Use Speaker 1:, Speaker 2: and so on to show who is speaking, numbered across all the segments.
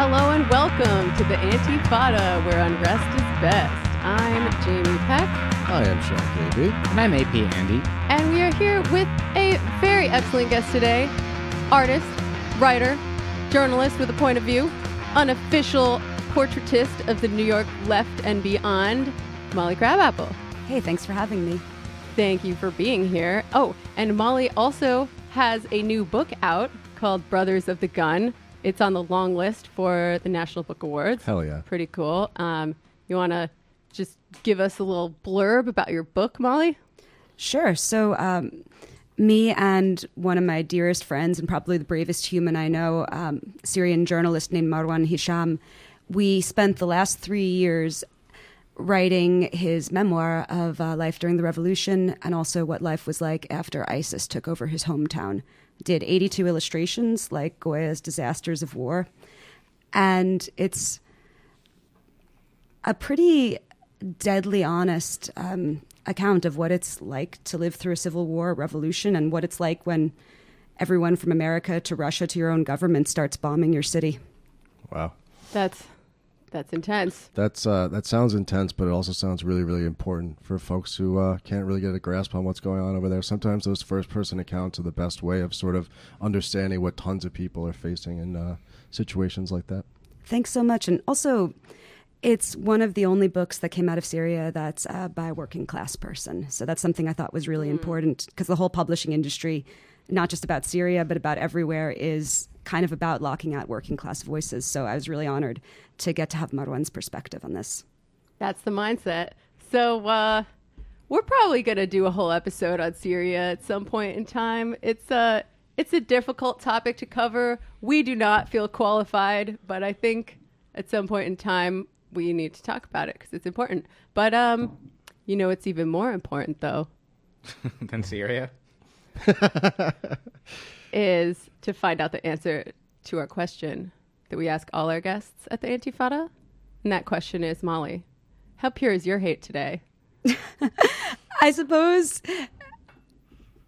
Speaker 1: Hello and welcome to the Antifada, where unrest is best. I'm Jamie Peck, Hi,
Speaker 2: I am Sean KB.
Speaker 3: And I'm AP Andy.
Speaker 1: and we are here with a very excellent guest today artist, writer, journalist with a point of view, unofficial portraitist of the New York left and beyond, Molly Crabapple.
Speaker 4: Hey, thanks for having me.
Speaker 1: Thank you for being here. Oh, and Molly also has a new book out called Brothers of the Gun. It's on the long list for the National Book Awards.
Speaker 2: Hell yeah.
Speaker 1: Pretty cool. Um, you want to just give us a little blurb about your book, Molly?
Speaker 4: Sure. So, um, me and one of my dearest friends, and probably the bravest human I know, um, Syrian journalist named Marwan Hisham, we spent the last three years writing his memoir of uh, life during the revolution and also what life was like after ISIS took over his hometown. Did 82 illustrations like Goya's Disasters of War. And it's a pretty deadly honest um, account of what it's like to live through a civil war, a revolution, and what it's like when everyone from America to Russia to your own government starts bombing your city.
Speaker 2: Wow.
Speaker 1: That's that's intense.
Speaker 2: That's uh, that sounds intense, but it also sounds really, really important for folks who uh, can't really get a grasp on what's going on over there. Sometimes those first-person accounts are the best way of sort of understanding what tons of people are facing in uh, situations like that.
Speaker 4: Thanks so much. And also, it's one of the only books that came out of Syria that's uh, by a working class person. So that's something I thought was really important because the whole publishing industry, not just about Syria, but about everywhere, is kind of about locking out working class voices. So I was really honored to get to have Marwan's perspective on this.
Speaker 1: That's the mindset. So uh, we're probably gonna do a whole episode on Syria at some point in time. It's a it's a difficult topic to cover. We do not feel qualified, but I think at some point in time we need to talk about it because it's important. But um, you know, it's even more important though
Speaker 3: than Syria.
Speaker 1: is to find out the answer to our question that we ask all our guests at the Antifada. And that question is Molly, how pure is your hate today?
Speaker 4: I suppose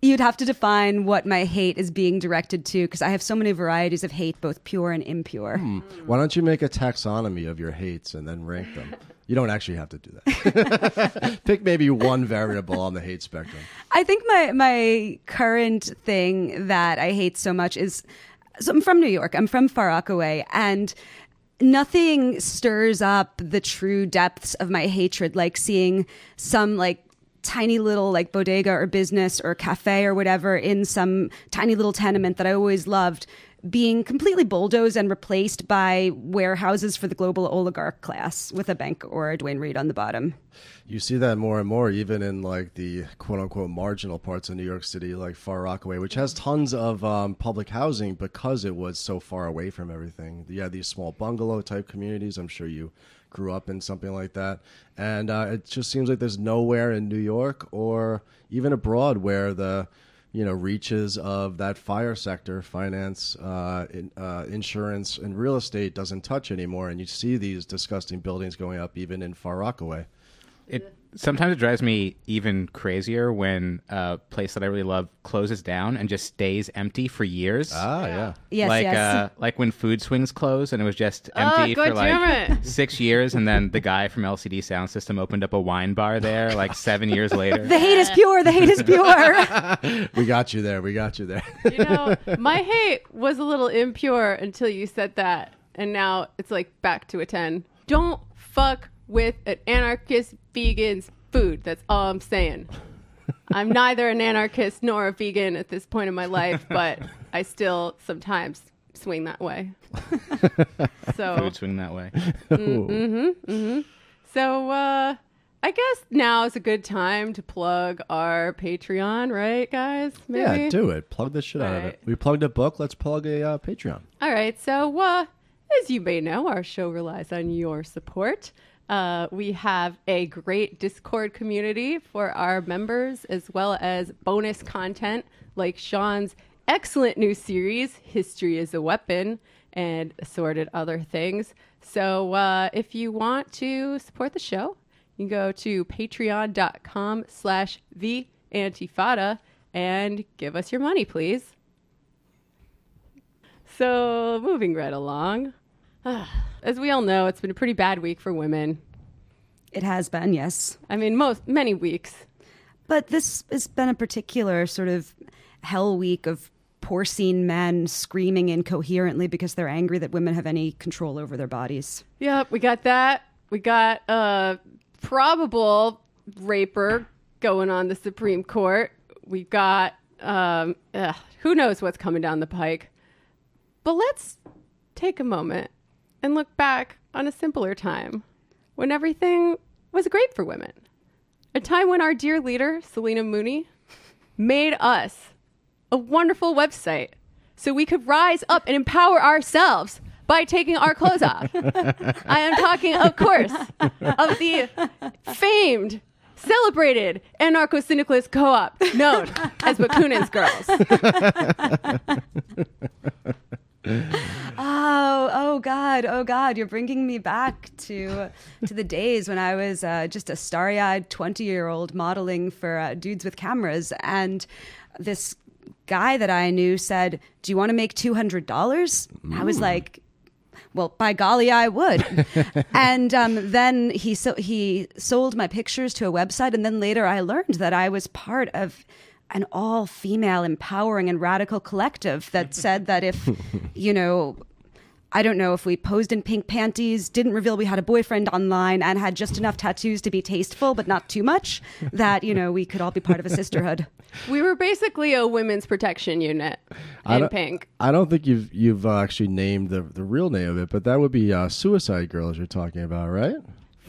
Speaker 4: you'd have to define what my hate is being directed to because I have so many varieties of hate, both pure and impure. Hmm.
Speaker 2: Why don't you make a taxonomy of your hates and then rank them? You don't actually have to do that. Pick maybe one variable on the hate spectrum.
Speaker 4: I think my my current thing that I hate so much is so I'm from New York. I'm from Far Rockaway and nothing stirs up the true depths of my hatred like seeing some like tiny little like bodega or business or cafe or whatever in some tiny little tenement that I always loved being completely bulldozed and replaced by warehouses for the global oligarch class with a bank or a Duane Reade on the bottom.
Speaker 2: You see that more and more, even in like the quote unquote marginal parts of New York City, like Far Rockaway, which has tons of um, public housing because it was so far away from everything. Had these small bungalow type communities. I'm sure you grew up in something like that. And uh, it just seems like there's nowhere in New York or even abroad where the you know reaches of that fire sector finance uh, in, uh, insurance and real estate doesn't touch anymore and you see these disgusting buildings going up even in far rockaway
Speaker 3: It sometimes it drives me even crazier when a place that I really love closes down and just stays empty for years.
Speaker 2: ah yeah
Speaker 4: Yes,
Speaker 3: like
Speaker 4: yes.
Speaker 3: uh, like when Foodswings closed and it was just
Speaker 1: Oh,
Speaker 3: empty
Speaker 1: good
Speaker 3: for like
Speaker 1: humor.
Speaker 3: six years, and then the guy from LCD Soundsystem opened up a wine bar there like seven years later.
Speaker 4: the hate is pure. The hate is pure.
Speaker 2: we got you there we got you there
Speaker 1: You know, my hate was a little impure until you said that. And now it's like back to a 10. Don't fuck with an anarchist vegan's food. That's all I'm saying. I'm neither an anarchist nor a vegan at this point in my life, but I still sometimes swing that way. so,
Speaker 3: Food swing that way. Mm-hmm.
Speaker 1: so uh, I guess now is a good time to plug our Patreon, right, guys? Maybe?
Speaker 2: yeah do it plug the shit out of it we plugged a book let's plug a uh, patreon
Speaker 1: All right. So, uh, as you may know, our show relies on your support. Uh, we have a great Discord community for our members, as well as bonus content like Sean's excellent new series, History is a Weapon, and assorted other things. So, uh, if you want to support the show, you can go to patreon.com slash the and give us your money, please. So, moving right along, As we all know, it's been a pretty bad week for women.
Speaker 4: It has been, yes.
Speaker 1: I mean, most many weeks.
Speaker 4: But this has been a particular sort of hell week of porcine men screaming incoherently because they're angry that women have any control over their bodies.
Speaker 1: Yep, we got that. We got a probable raper going on the Supreme Court. We got um, ugh, who knows what's coming down the pike. But let's take a moment and look back on a simpler time when everything was great for women. A time when our dear leader, Selena Mooney, made us a wonderful website so we could rise up and empower ourselves by taking our clothes off. I am talking, of course, of the famed, celebrated anarcho syndicalist co op known as Bakunin's Girls.
Speaker 4: Oh, oh God, oh God! You're bringing me back to to the days when I was uh, just a starry-eyed twenty-year-old modeling for uh, dudes with cameras, and this guy that I knew said, "Do you want to make two hundred dollars?" I was like, well, by golly, I would. and um, then he so he sold my pictures to a website, and then later I learned that I was part of an all female empowering and radical collective that said that if you know I don't know if we posed in pink panties, didn't reveal we had a boyfriend online, and had just enough tattoos to be tasteful, but not too much, that, you know, we could all be part of a sisterhood.
Speaker 1: We were basically a women's protection unit
Speaker 2: I
Speaker 1: in
Speaker 2: don't-
Speaker 1: pink.
Speaker 2: I don't think you've you've uh, actually named the the real name of it, but that would be uh, Suicide Girls you're talking about, right?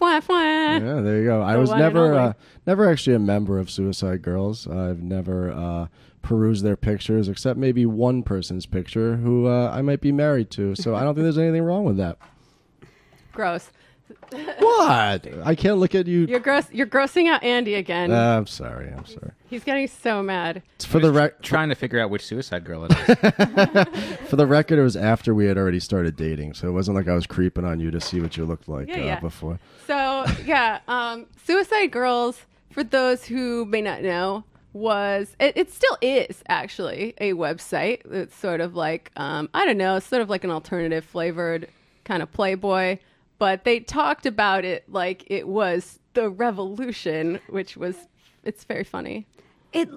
Speaker 1: Fwah, fwah.
Speaker 2: Yeah, there you go. I was never uh, never actually a member of Suicide Girls. I've never uh, perused their pictures, except maybe one person's picture who uh, I might be married to. So I don't think there's anything wrong with that.
Speaker 1: Gross.
Speaker 2: What? I can't look at you.
Speaker 1: You're gross. You're grossing out Andy again.
Speaker 2: Uh, I'm sorry. I'm sorry.
Speaker 1: He's getting so mad.
Speaker 2: It's for the rec-
Speaker 3: Trying to figure out which Suicide Girl it is.
Speaker 2: for the record, it was after we had already started dating, so it wasn't like I was creeping on you to see what you looked like
Speaker 1: Yeah,
Speaker 2: uh,
Speaker 1: yeah.
Speaker 2: before.
Speaker 1: So yeah, um, Suicide Girls. For those who may not know, was it, it still is actually a website. It's sort of like um, I don't know, it's sort of like an alternative flavored kind of Playboy, but they talked about it like it was the revolution, which was it's very funny.
Speaker 4: It,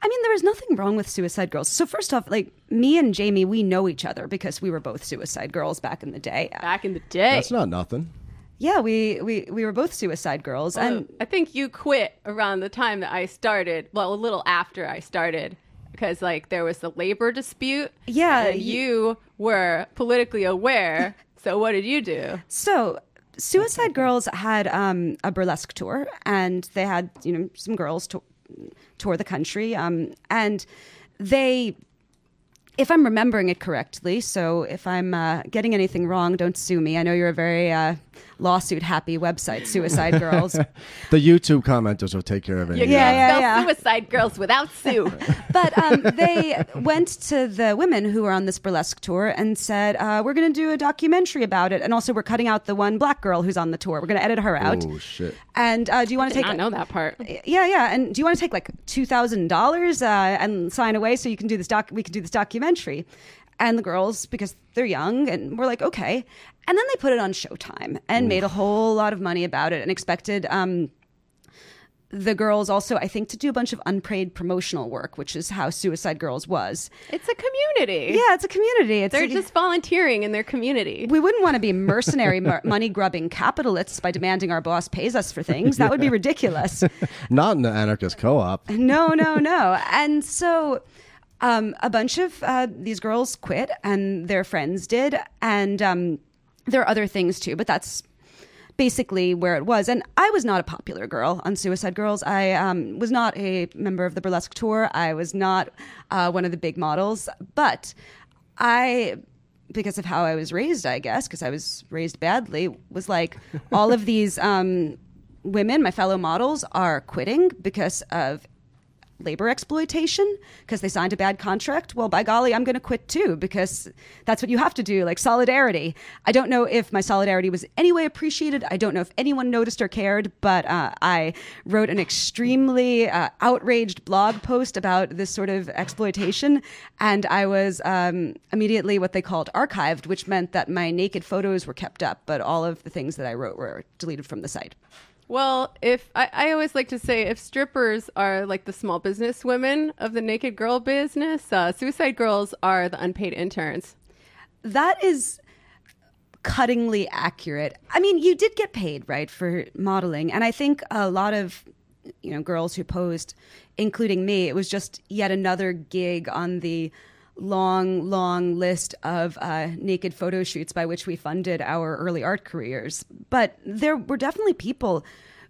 Speaker 4: I mean, there was nothing wrong with Suicide Girls. So, first off, like, me and Jamie, we know each other because we were both Suicide Girls back in the day.
Speaker 1: Back in the day,
Speaker 2: That's not nothing.
Speaker 4: Yeah, we, we, we were both Suicide Girls.
Speaker 1: Well,
Speaker 4: and
Speaker 1: I think you quit around the time that I started. Well, a little after I started, because like there was the labor dispute.
Speaker 4: Yeah,
Speaker 1: and
Speaker 4: y-
Speaker 1: you were politically aware. so what did you do?
Speaker 4: So, Suicide Girls had um, a burlesque tour, and they had you know some girls to- tour the country, um, and they. If I'm remembering it correctly, so if I'm uh, getting anything wrong, don't sue me. I know you're a very uh, lawsuit happy website, Suicide Girls.
Speaker 2: The YouTube commenters will take care of it.
Speaker 1: You
Speaker 4: Yeah, yeah, yeah.
Speaker 1: Suicide Girls without Sue.
Speaker 4: but um, they went to the women who were on this burlesque tour and said, uh, "We're going to do a documentary about it, and also we're cutting out the one black girl who's on the tour. We're going to edit her out.
Speaker 2: Oh shit!
Speaker 4: And uh, do you want to take?
Speaker 1: not know that part.
Speaker 4: Yeah, yeah. And do you want to take like two thousand uh, dollars and sign away so you can do this doc? We can do this documentary. And the girls, because they're young, and we're like, okay. And then they put it on Showtime and made a whole lot of money about it, and expected um, the girls also, I think, to do a bunch of unpaid promotional work, which is how Suicide Girls was.
Speaker 1: It's a community.
Speaker 4: Yeah, it's a community. It's
Speaker 1: They're just volunteering in their community.
Speaker 4: we wouldn't want to be mercenary, money grubbing capitalists by demanding our boss pays us for things. That would be ridiculous.
Speaker 2: Not in the anarchist co-op.
Speaker 4: no, no, no. And so um, a bunch of uh, these girls quit, and their friends did. And um, there are other things too, but that's basically where it was. And I was not a popular girl on Suicide Girls. I um, was not a member of the burlesque tour. I was not uh, one of the big models. But I because of how I was raised, I guess, because I was raised badly, was like all of these um, women, my fellow models, are quitting because of labor exploitation because they signed a bad contract, well, by golly, I'm going to quit too because that's what you have to do, like solidarity. I don't know if my solidarity was anyway appreciated. I don't know if anyone noticed or cared, but uh, I wrote an extremely uh, outraged blog post about this sort of exploitation, and I was um, immediately what they called archived, which meant that my naked photos were kept up, but all of the things that I wrote were deleted from the site.
Speaker 1: Well, if I, I always like to say, if strippers are like the small business women of the naked girl business, uh, suicide girls are the unpaid interns.
Speaker 4: That is cuttingly accurate. I mean, you did get paid, right, for modeling. And I think a lot of, you know, girls who posed, including me, it was just yet another gig on the long, long list of uh, naked photo shoots by which we funded our early art careers. But there were definitely people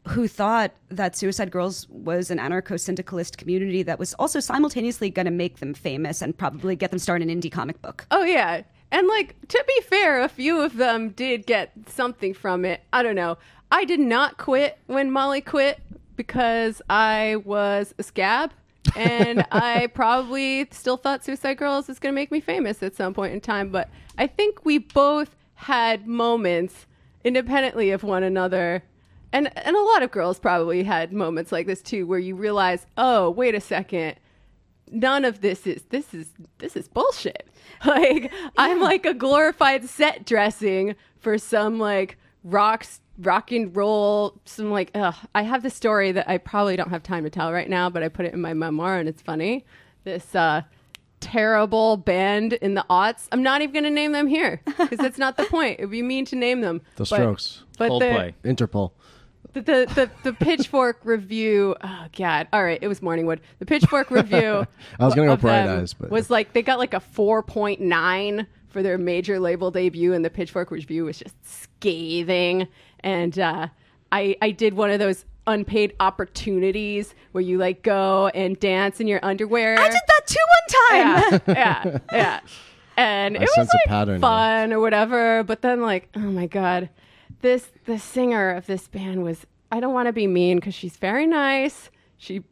Speaker 4: who thought that Suicide Girls was an anarcho syndicalist community that was also simultaneously going to make them famous and probably get them started an indie comic book.
Speaker 1: Oh, yeah. And like to be fair, a few of them did get something from it. I don't know. I did not quit when Molly quit because I was a scab. And I probably still thought Suicide Girls was going to make me famous at some point in time. But I think we both had moments independently of one another. And, and a lot of girls probably had moments like this too, where you realize, oh, wait a second, none of this is this is this is bullshit. Like I'm like a glorified set dressing for some like rocks rock and roll some like ugh. I have this story that I probably don't have time to tell right now, but I put it in my memoir and it's funny. This uh terrible band in the aughts. I'm not even going to name them here because that's not the point. It'd be mean to name them.
Speaker 2: The Strokes.
Speaker 1: But the,
Speaker 3: Coldplay.
Speaker 2: Interpol.
Speaker 1: the, the the the pitchfork review oh god all right it was morningwood the pitchfork review
Speaker 2: I was gonna go Bright Eyes, but-
Speaker 1: was like they got like a 4.9 for their major label debut and the pitchfork review was just scathing and uh i i did one of those unpaid opportunities where you like go and dance in your underwear
Speaker 4: I did that too one time.
Speaker 1: yeah, yeah, yeah. And
Speaker 2: I
Speaker 1: it was
Speaker 2: a
Speaker 1: like
Speaker 2: pattern here.
Speaker 1: fun or whatever. But then, like, oh my god, this the singer of this band was. I don't want to be mean because she's very nice. She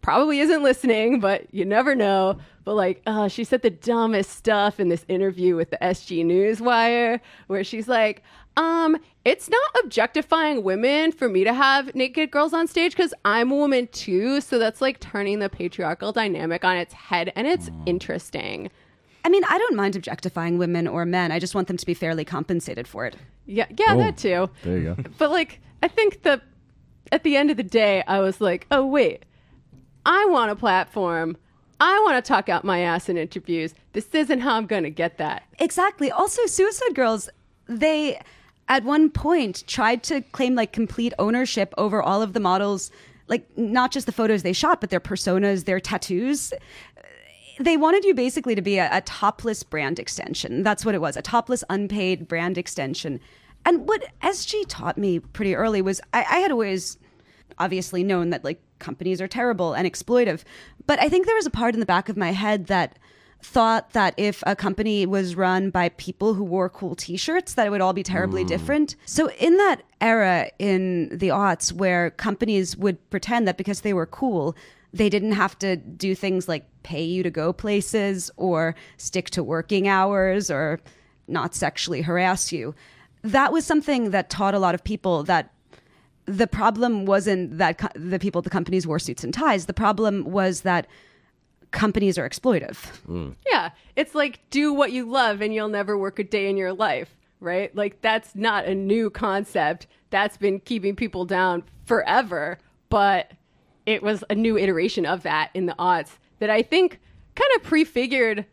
Speaker 1: probably isn't listening, but you never know. But like, uh, she said the dumbest stuff in this interview with the SG Newswire, where she's like, um, it's not objectifying women for me to have naked girls on stage because I'm a woman too. So that's like turning the patriarchal dynamic on its head, and it's interesting.
Speaker 4: I mean, I don't mind objectifying women or men. I just want them to be fairly compensated for it.
Speaker 1: Yeah, yeah,
Speaker 2: Oh.
Speaker 1: that too.
Speaker 2: There you go.
Speaker 1: But like, I think the at the end of the day, I was like, oh wait, I want a platform. I want to talk out my ass in interviews. This isn't how I'm going to get that.
Speaker 4: Exactly. Also, Suicide Girls, they at one point tried to claim like complete ownership over all of the models, like not just the photos they shot, but their personas, their tattoos. They wanted you basically to be a, a topless brand extension. That's what it was a topless, unpaid brand extension. And what SG taught me pretty early was I, I had always obviously known that like companies are terrible and exploitive. But I think there was a part in the back of my head that thought that if a company was run by people who wore cool t-shirts that it would all be terribly hmm. different. So in that era in the aughts where companies would pretend that because they were cool, they didn't have to do things like pay you to go places or stick to working hours or not sexually harass you. That was something that taught a lot of people that the problem wasn't that co- the people at the companies wore suits and ties. The problem was that companies are exploitive. Hmm.
Speaker 1: Yeah, it's like do what you love and you'll never work a day in your life, right? Like that's not a new concept. That's been keeping people down forever, but it was a new iteration of that in the aughts that I think kind of prefigured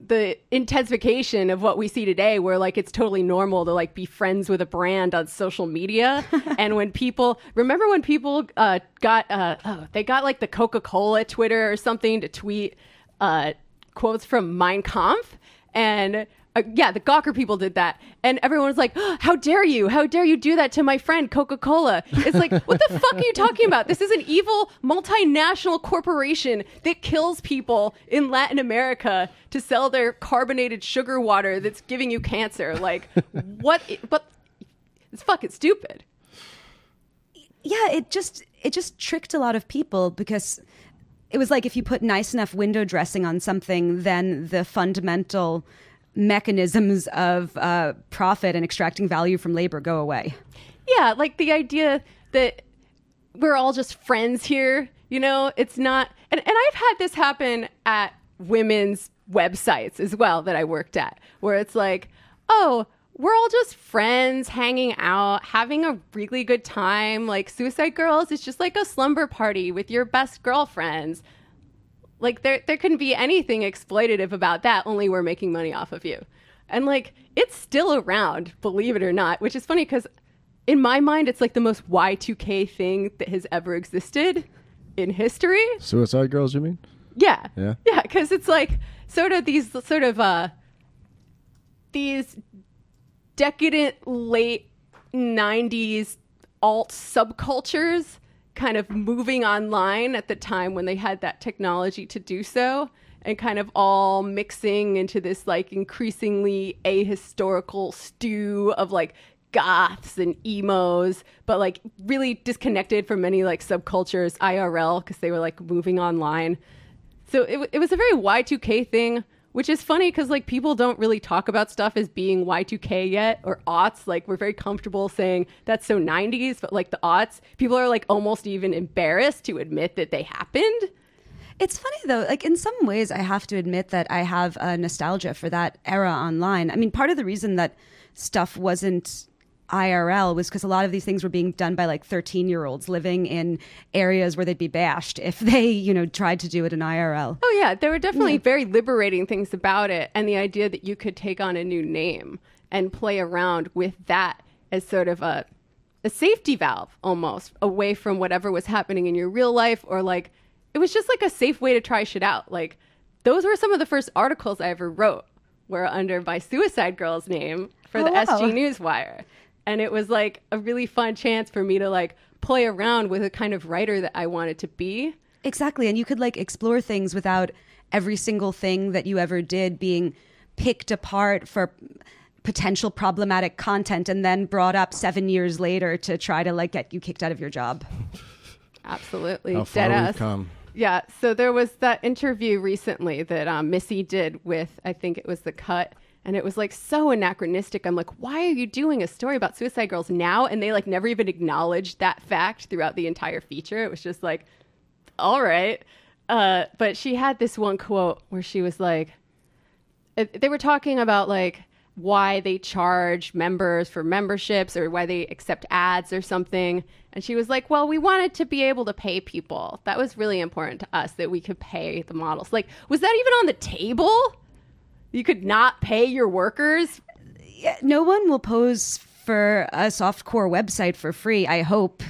Speaker 1: the intensification of what we see today where like it's totally normal to like be friends with a brand on social media. And when people remember when people uh, got uh, oh, they got like the coca-cola twitter or something to tweet uh, quotes from mein kampf? And uh, yeah the gawker people did that. And everyone was like "Oh, how dare you? How dare you do that to my friend coca-cola? It's like what the fuck are you talking about? This is an evil multinational corporation that kills people in latin america to sell their carbonated sugar water that's giving you cancer. Like what but it's fucking stupid.
Speaker 4: Yeah, it just it just tricked a lot of people because it was like if you put nice enough window dressing on something, then the fundamental mechanisms of uh, profit and extracting value from labor go away.
Speaker 1: Yeah, like the idea that we're all just friends here. You know, it's not. And, and I've had this happen at women's websites as well that I worked at, where it's like, oh, we're all just friends hanging out, having a really good time. Like Suicide Girls is just like a slumber party with your best girlfriends. Like there there couldn't be anything exploitative about that, only we're making money off of you. And like it's still around, believe it or not, which is funny cuz in my mind it's like the most Y2K thing that has ever existed in history.
Speaker 2: Suicide Girls, you mean?
Speaker 1: Yeah.
Speaker 2: Yeah.
Speaker 1: Yeah, cuz it's like sort of these sort of uh these decadent late 90s alt subcultures kind of moving online at the time when they had that technology to do so and kind of all mixing into this like increasingly ahistorical stew of like goths and emos but like really disconnected from many like subcultures IRL because they were like moving online. So it, it was a very Y2K thing, which is funny because like people don't really talk about stuff as being Y2K yet or aughts. Like we're very comfortable saying that's so 90s, but like the aughts, people are like almost even embarrassed to admit that they happened.
Speaker 4: It's funny though, like in some ways, I have to admit that I have a nostalgia for that era online. I mean, part of the reason that stuff wasn't IRL was because a lot of these things were being done by like 13 year olds living in areas where they'd be bashed if they, you know, tried to do it in IRL.
Speaker 1: Oh yeah, there were definitely very liberating things about it, and the idea that you could take on a new name and play around with that as sort of a a safety valve almost away from whatever was happening in your real life or like it was just like a safe way to try shit out. Like those were some of the first articles I ever wrote were under my Suicide Girls name for oh, the
Speaker 4: Oh, wow.
Speaker 1: SG Newswire. And it was like a really fun chance for me to like play around with a kind of writer that I wanted to be.
Speaker 4: Exactly. And you could like explore things without every single thing that you ever did being picked apart for potential problematic content and then brought up seven years later to try to like get you kicked out of your job.
Speaker 1: Absolutely.
Speaker 2: How far
Speaker 1: Dead
Speaker 2: we've
Speaker 1: ass.
Speaker 2: come.
Speaker 1: Yeah. So there was that interview recently that um, Missy did with, I think it was The Cut. And it was like so anachronistic. I'm like, why are you doing a story about Suicide Girls now? And they like never even acknowledged that fact throughout the entire feature. It was just like, all right. Uh, but she had this one quote where she was like, they were talking about like why they charge members for memberships or why they accept ads or something. And she was like, Well, we wanted to be able to pay people. That was really important to us that we could pay the models. Like, was that even on the table? You could not pay your workers?
Speaker 4: Yeah, no one will pose for a softcore website for free, I hope.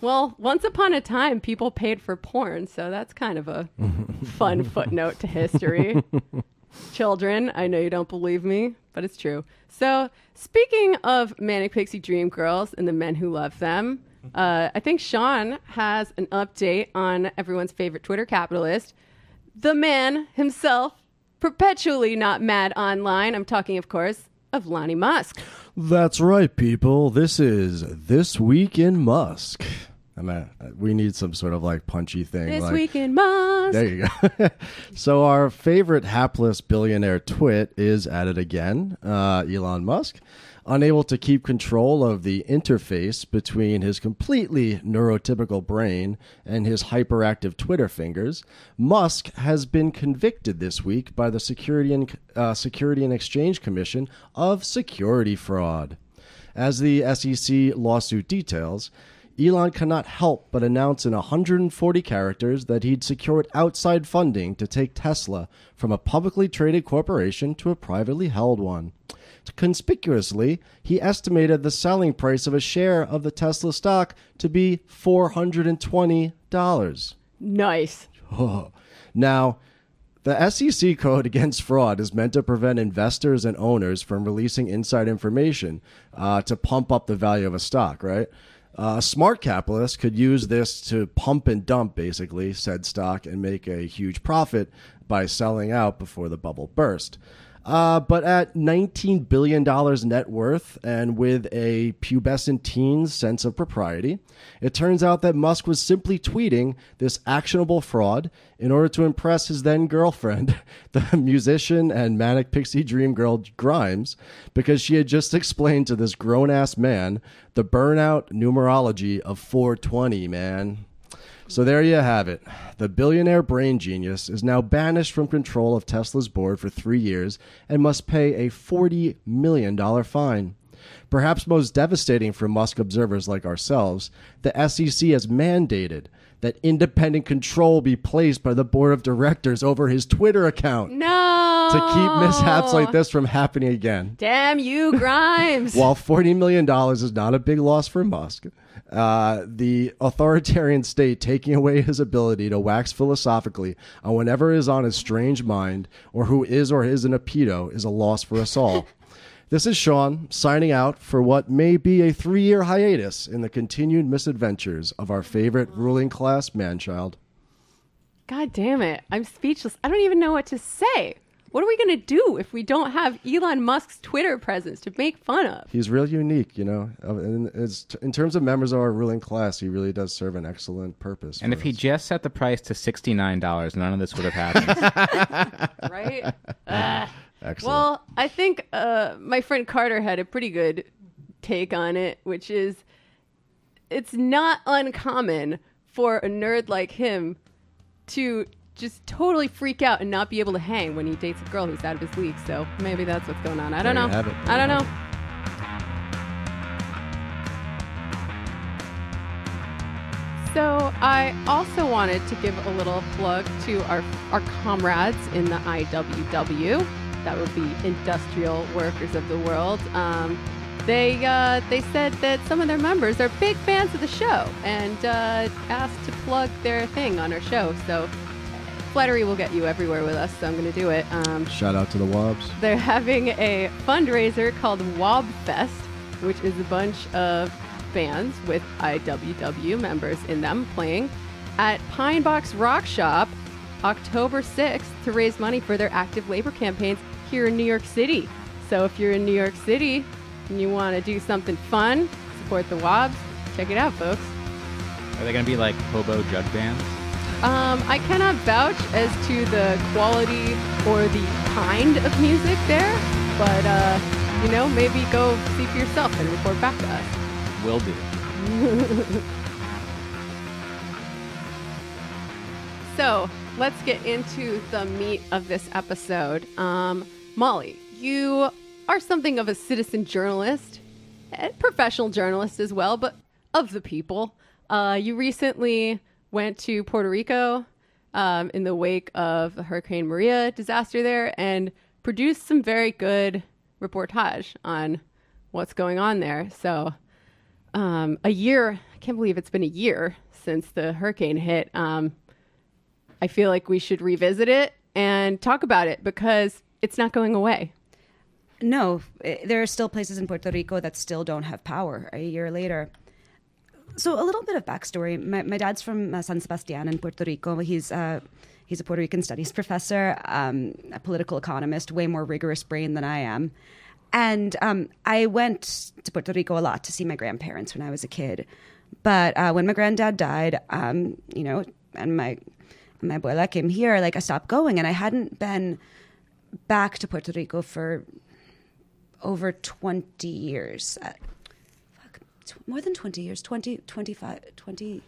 Speaker 1: Well, once upon a time, people paid for porn, so that's kind of a fun footnote to history. Children, I know you don't believe me, but it's true. So, speaking of Manic Pixie Dream Girls and the men who love them, uh, I think Sean has an update on everyone's favorite Twitter capitalist, the man himself, perpetually not mad online. I'm talking, of course, of Lonnie Musk.
Speaker 2: That's right, people. This is This Week in Musk. I mean, we need some sort of like punchy thing.
Speaker 1: This
Speaker 2: like,
Speaker 1: week in Musk.
Speaker 2: There you go. so our favorite hapless billionaire twit is at it again. Uh, Elon Musk, unable to keep control of the interface between his completely neurotypical brain and his hyperactive Twitter fingers, Musk has been convicted this week by the Security and uh, Security and Exchange Commission of security fraud. As the SEC lawsuit details, Elon cannot help but announce in 140 characters that he'd secured outside funding to take Tesla from a publicly traded corporation to a privately held one. Conspicuously, he estimated the selling price of a share of the Tesla stock to be $420.
Speaker 1: Nice.
Speaker 2: Now, the SEC code against fraud is meant to prevent investors and owners from releasing inside information uh, to pump up the value of a stock, right? Uh, smart capitalist could use this to pump and dump, basically, said stock and make a huge profit by selling out before the bubble burst. Uh, but at $19 billion net worth and with a pubescent teen's sense of propriety, it turns out that Musk was simply tweeting this actionable fraud in order to impress his then girlfriend, the musician and manic pixie dream girl Grimes, because she had just explained to this grown ass man the burnout numerology of 420, man. So there you have it. The billionaire brain genius is now banished from control of Tesla's board for three years and must pay a $40 million fine. Perhaps most devastating for Musk observers like ourselves, the SEC has mandated that independent control be placed by the board of directors over his Twitter account
Speaker 1: No.
Speaker 2: to keep mishaps like this from happening again.
Speaker 1: Damn you, Grimes.
Speaker 2: While $40 million is not a big loss for Musk, uh, the authoritarian state taking away his ability to wax philosophically on whatever is on his strange mind or who is or isn't a pedo is a loss for us all. This is Sean signing out for what may be a three year hiatus in the continued misadventures of our favorite ruling class manchild.
Speaker 1: God damn it. I'm speechless. I don't even know what to say. What are we going to do if we don't have Elon Musk's Twitter presence to make fun of?
Speaker 2: He's real unique, you know. Uh, In, in terms of members of our ruling class, he really does serve an excellent purpose.
Speaker 3: And
Speaker 2: for
Speaker 3: if he just set the price to sixty nine dollars, none of this would have happened.
Speaker 1: Right? Ah.
Speaker 2: Excellent.
Speaker 1: Well, I think uh, my friend Carter had a pretty good take on it, which is it's not uncommon for a nerd like him to just totally freak out and not be able to hang when he dates a girl who's out of his league. So maybe that's what's going on. I don't know. I don't know. So I also wanted to give a little plug to our our comrades in the IWW. That would be Industrial Workers of the World. Um, they uh, they said that some of their members are big fans of the show and uh, asked to plug their thing on our show. So flattery will get you everywhere with us. So I'm going to do it. Um,
Speaker 2: Shout out to the Wobs.
Speaker 1: they're having a fundraiser called Wob Fest, which is a bunch of bands with IWW members in them playing at Pine Box Rock Shop October 6th to raise money for their active labor campaigns here in New York City. So if you're in New York City and you want to do something fun, support the Wobs, check it out, folks.
Speaker 3: Are they going to be like hobo jug bands?
Speaker 1: Um, I cannot vouch as to the quality or the kind of music there, but uh, you know, maybe go see for yourself and report back to us.
Speaker 3: Will do.
Speaker 1: So let's get into the meat of this episode. Um, Molly, you are something of a citizen journalist, and professional journalist as well, but of the people. Uh, you recently went to Puerto Rico um, in the wake of the Hurricane Maria disaster there and produced some very good reportage on what's going on there. So, um, a year, I can't believe it's been a year since the hurricane hit. Um, I feel like we should revisit it and talk about it because it's not going away.
Speaker 4: No, eh, there are still places in Puerto Rico that still don't have power a year later. So a little bit of backstory. My, my dad's from uh, San Sebastian in Puerto Rico. He's uh, he's a Puerto Rican studies professor, um, a political economist, way more rigorous brain than I am. And um, I went to Puerto Rico a lot to see my grandparents when I was a kid. But uh, when my granddad died, um, you know, and my my abuela came here, like I stopped going, and I hadn't been back to Puerto Rico for over 20 years. More than 20 years, 20, 25, 20,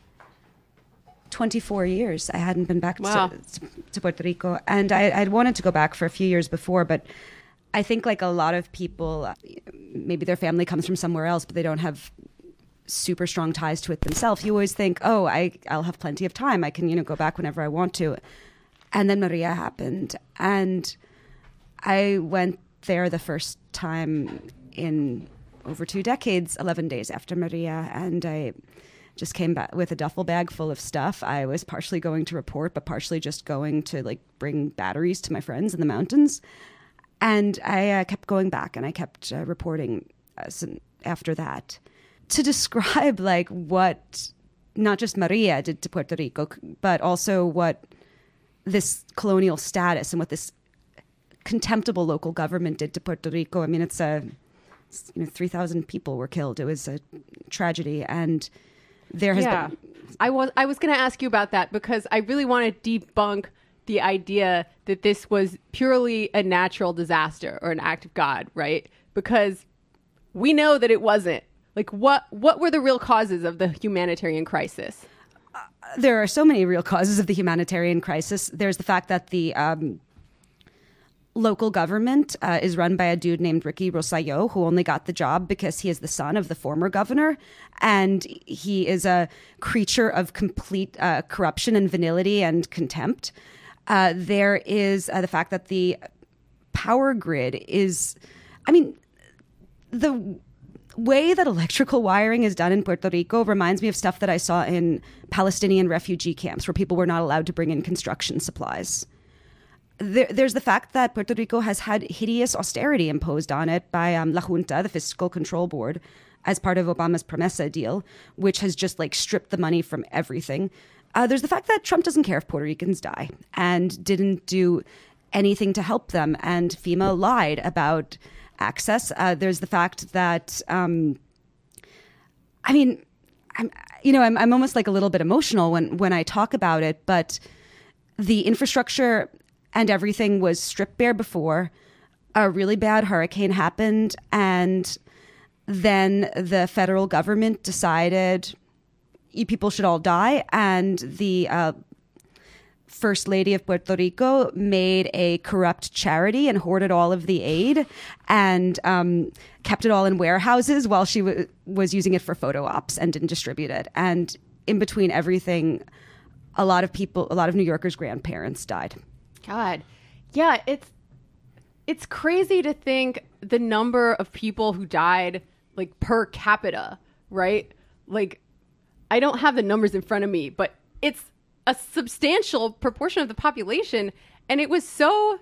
Speaker 4: 24 years. I hadn't been back
Speaker 1: Wow.
Speaker 4: to, to Puerto Rico. And I, I'd wanted to go back for a few years before, but I think like a lot of people, maybe their family comes from somewhere else, but they don't have super strong ties to it themselves. You always think, oh, I, I'll have plenty of time. I can, you know, go back whenever I want to. And then Maria happened. And I went there the first time in over two decades, 11 days after Maria, and I just came back with a duffel bag full of stuff. I was partially going to report, but partially just going to like bring batteries to my friends in the mountains. And I uh, kept going back and I kept uh, reporting uh, after that to describe like what not just Maria did to Puerto Rico, but also what this colonial status and what this contemptible local government did to Puerto Rico. I mean, it's a you know, 3,000 people were killed. It was a tragedy. And there has
Speaker 1: yeah.
Speaker 4: been.
Speaker 1: I was I was going to ask you about that because I really want to debunk the idea that this was purely a natural disaster or an act of God, right? Because we know that it wasn't. Like what what were the real causes of the humanitarian crisis?
Speaker 4: There are so many real causes of the humanitarian crisis. There's the fact that the um, local government uh, is run by a dude named Ricky Rosselló, who only got the job because he is the son of the former governor. And he is a creature of complete uh, corruption and venality and contempt. Uh, there is uh, the fact that the power grid is, I mean, the way that electrical wiring is done in Puerto Rico reminds me of stuff that I saw in Palestinian refugee camps where people were not allowed to bring in construction supplies there, there's the fact that Puerto Rico has had hideous austerity imposed on it by um, La Junta, the Fiscal Control Board, as part of Obama's Promesa deal, which has just like stripped the money from everything. Uh, there's the fact that Trump doesn't care if Puerto Ricans die and didn't do anything to help them, and FEMA lied about access. Uh, there's the fact that, um, I mean, I'm, you know, I'm, I'm almost like a little bit emotional when when I talk about it, but the infrastructure and everything was stripped bare before. A really bad hurricane happened, and then the federal government decided you people should all die, and the uh, First Lady of Puerto Rico made a corrupt charity and hoarded all of the aid and um, kept it all in warehouses while she w- was using it for photo ops and didn't distribute it. And in between everything, a lot of people, a lot of New Yorkers' grandparents died.
Speaker 1: God. Yeah, it's it's crazy to think the number of people who died like per capita, right? Like I don't have the numbers in front of me, but it's a substantial proportion of the population and it was so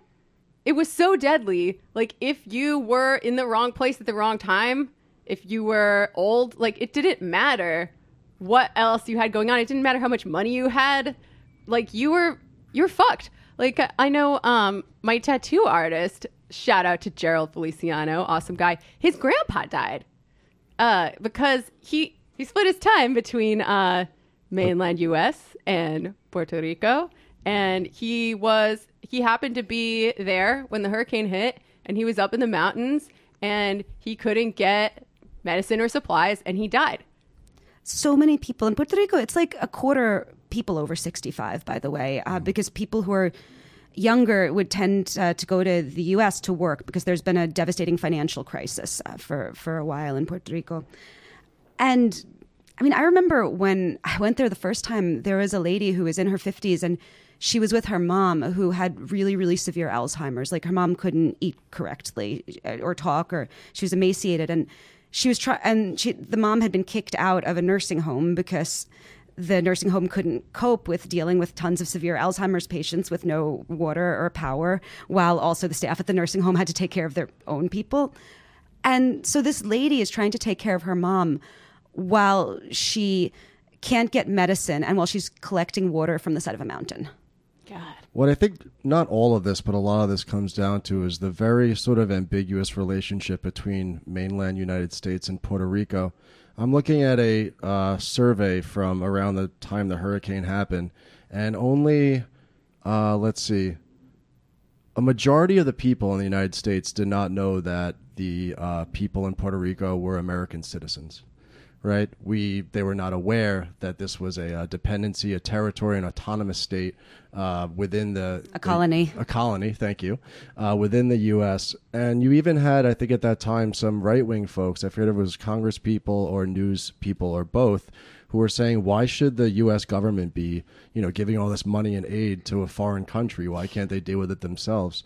Speaker 1: it was so deadly. Like if you were in the wrong place at the wrong time, if you were old, like it didn't matter what else you had going on. It didn't matter how much money you had. Like you were you're fucked. Like I know um my tattoo artist, shout out to Gerald Feliciano, awesome guy. His grandpa died. Uh because he he split his time between uh mainland US and Puerto Rico and he was he happened to be there when the hurricane hit and he was up in the mountains and he couldn't get medicine or supplies and he died.
Speaker 4: So many people in Puerto Rico, it's like a quarter people over 65, by the way, uh, because people who are younger would tend uh, to go to the U.S. to work because there's been a devastating financial crisis uh, for for a while in Puerto Rico, and I mean, I remember when I went there the first time. There was a lady who was in her 50s and she was with her mom who had really really severe alzheimer's like her mom couldn't eat correctly uh, or talk or she was emaciated and she was trying and she the mom had been kicked out of a nursing home because the nursing home couldn't cope with dealing with tons of severe Alzheimer's patients with no water or power, while also the staff at the nursing home had to take care of their own people. And so this lady is trying to take care of her mom while she can't get medicine and while she's collecting water from the side of a mountain.
Speaker 1: God.
Speaker 2: What I think not all of this, but a lot of this comes down to is the very sort of ambiguous relationship between mainland United States and Puerto Rico. I'm looking at a uh, survey from around the time the hurricane happened, and only, uh, let's see, a majority of the people in the United States did not know that the uh, people in Puerto Rico were American citizens. Right? We they were not aware that this was a, a dependency, a territory, an autonomous state uh, within the
Speaker 4: a colony.
Speaker 2: The, a colony, thank you, uh, within the U.S. And you even had, I think, at that time, some right wing folks. I forget if it was Congress people or news people or both, who were saying, "Why should the U.S. government be, you know, giving all this money and aid to a foreign country? Why can't they deal with it themselves?"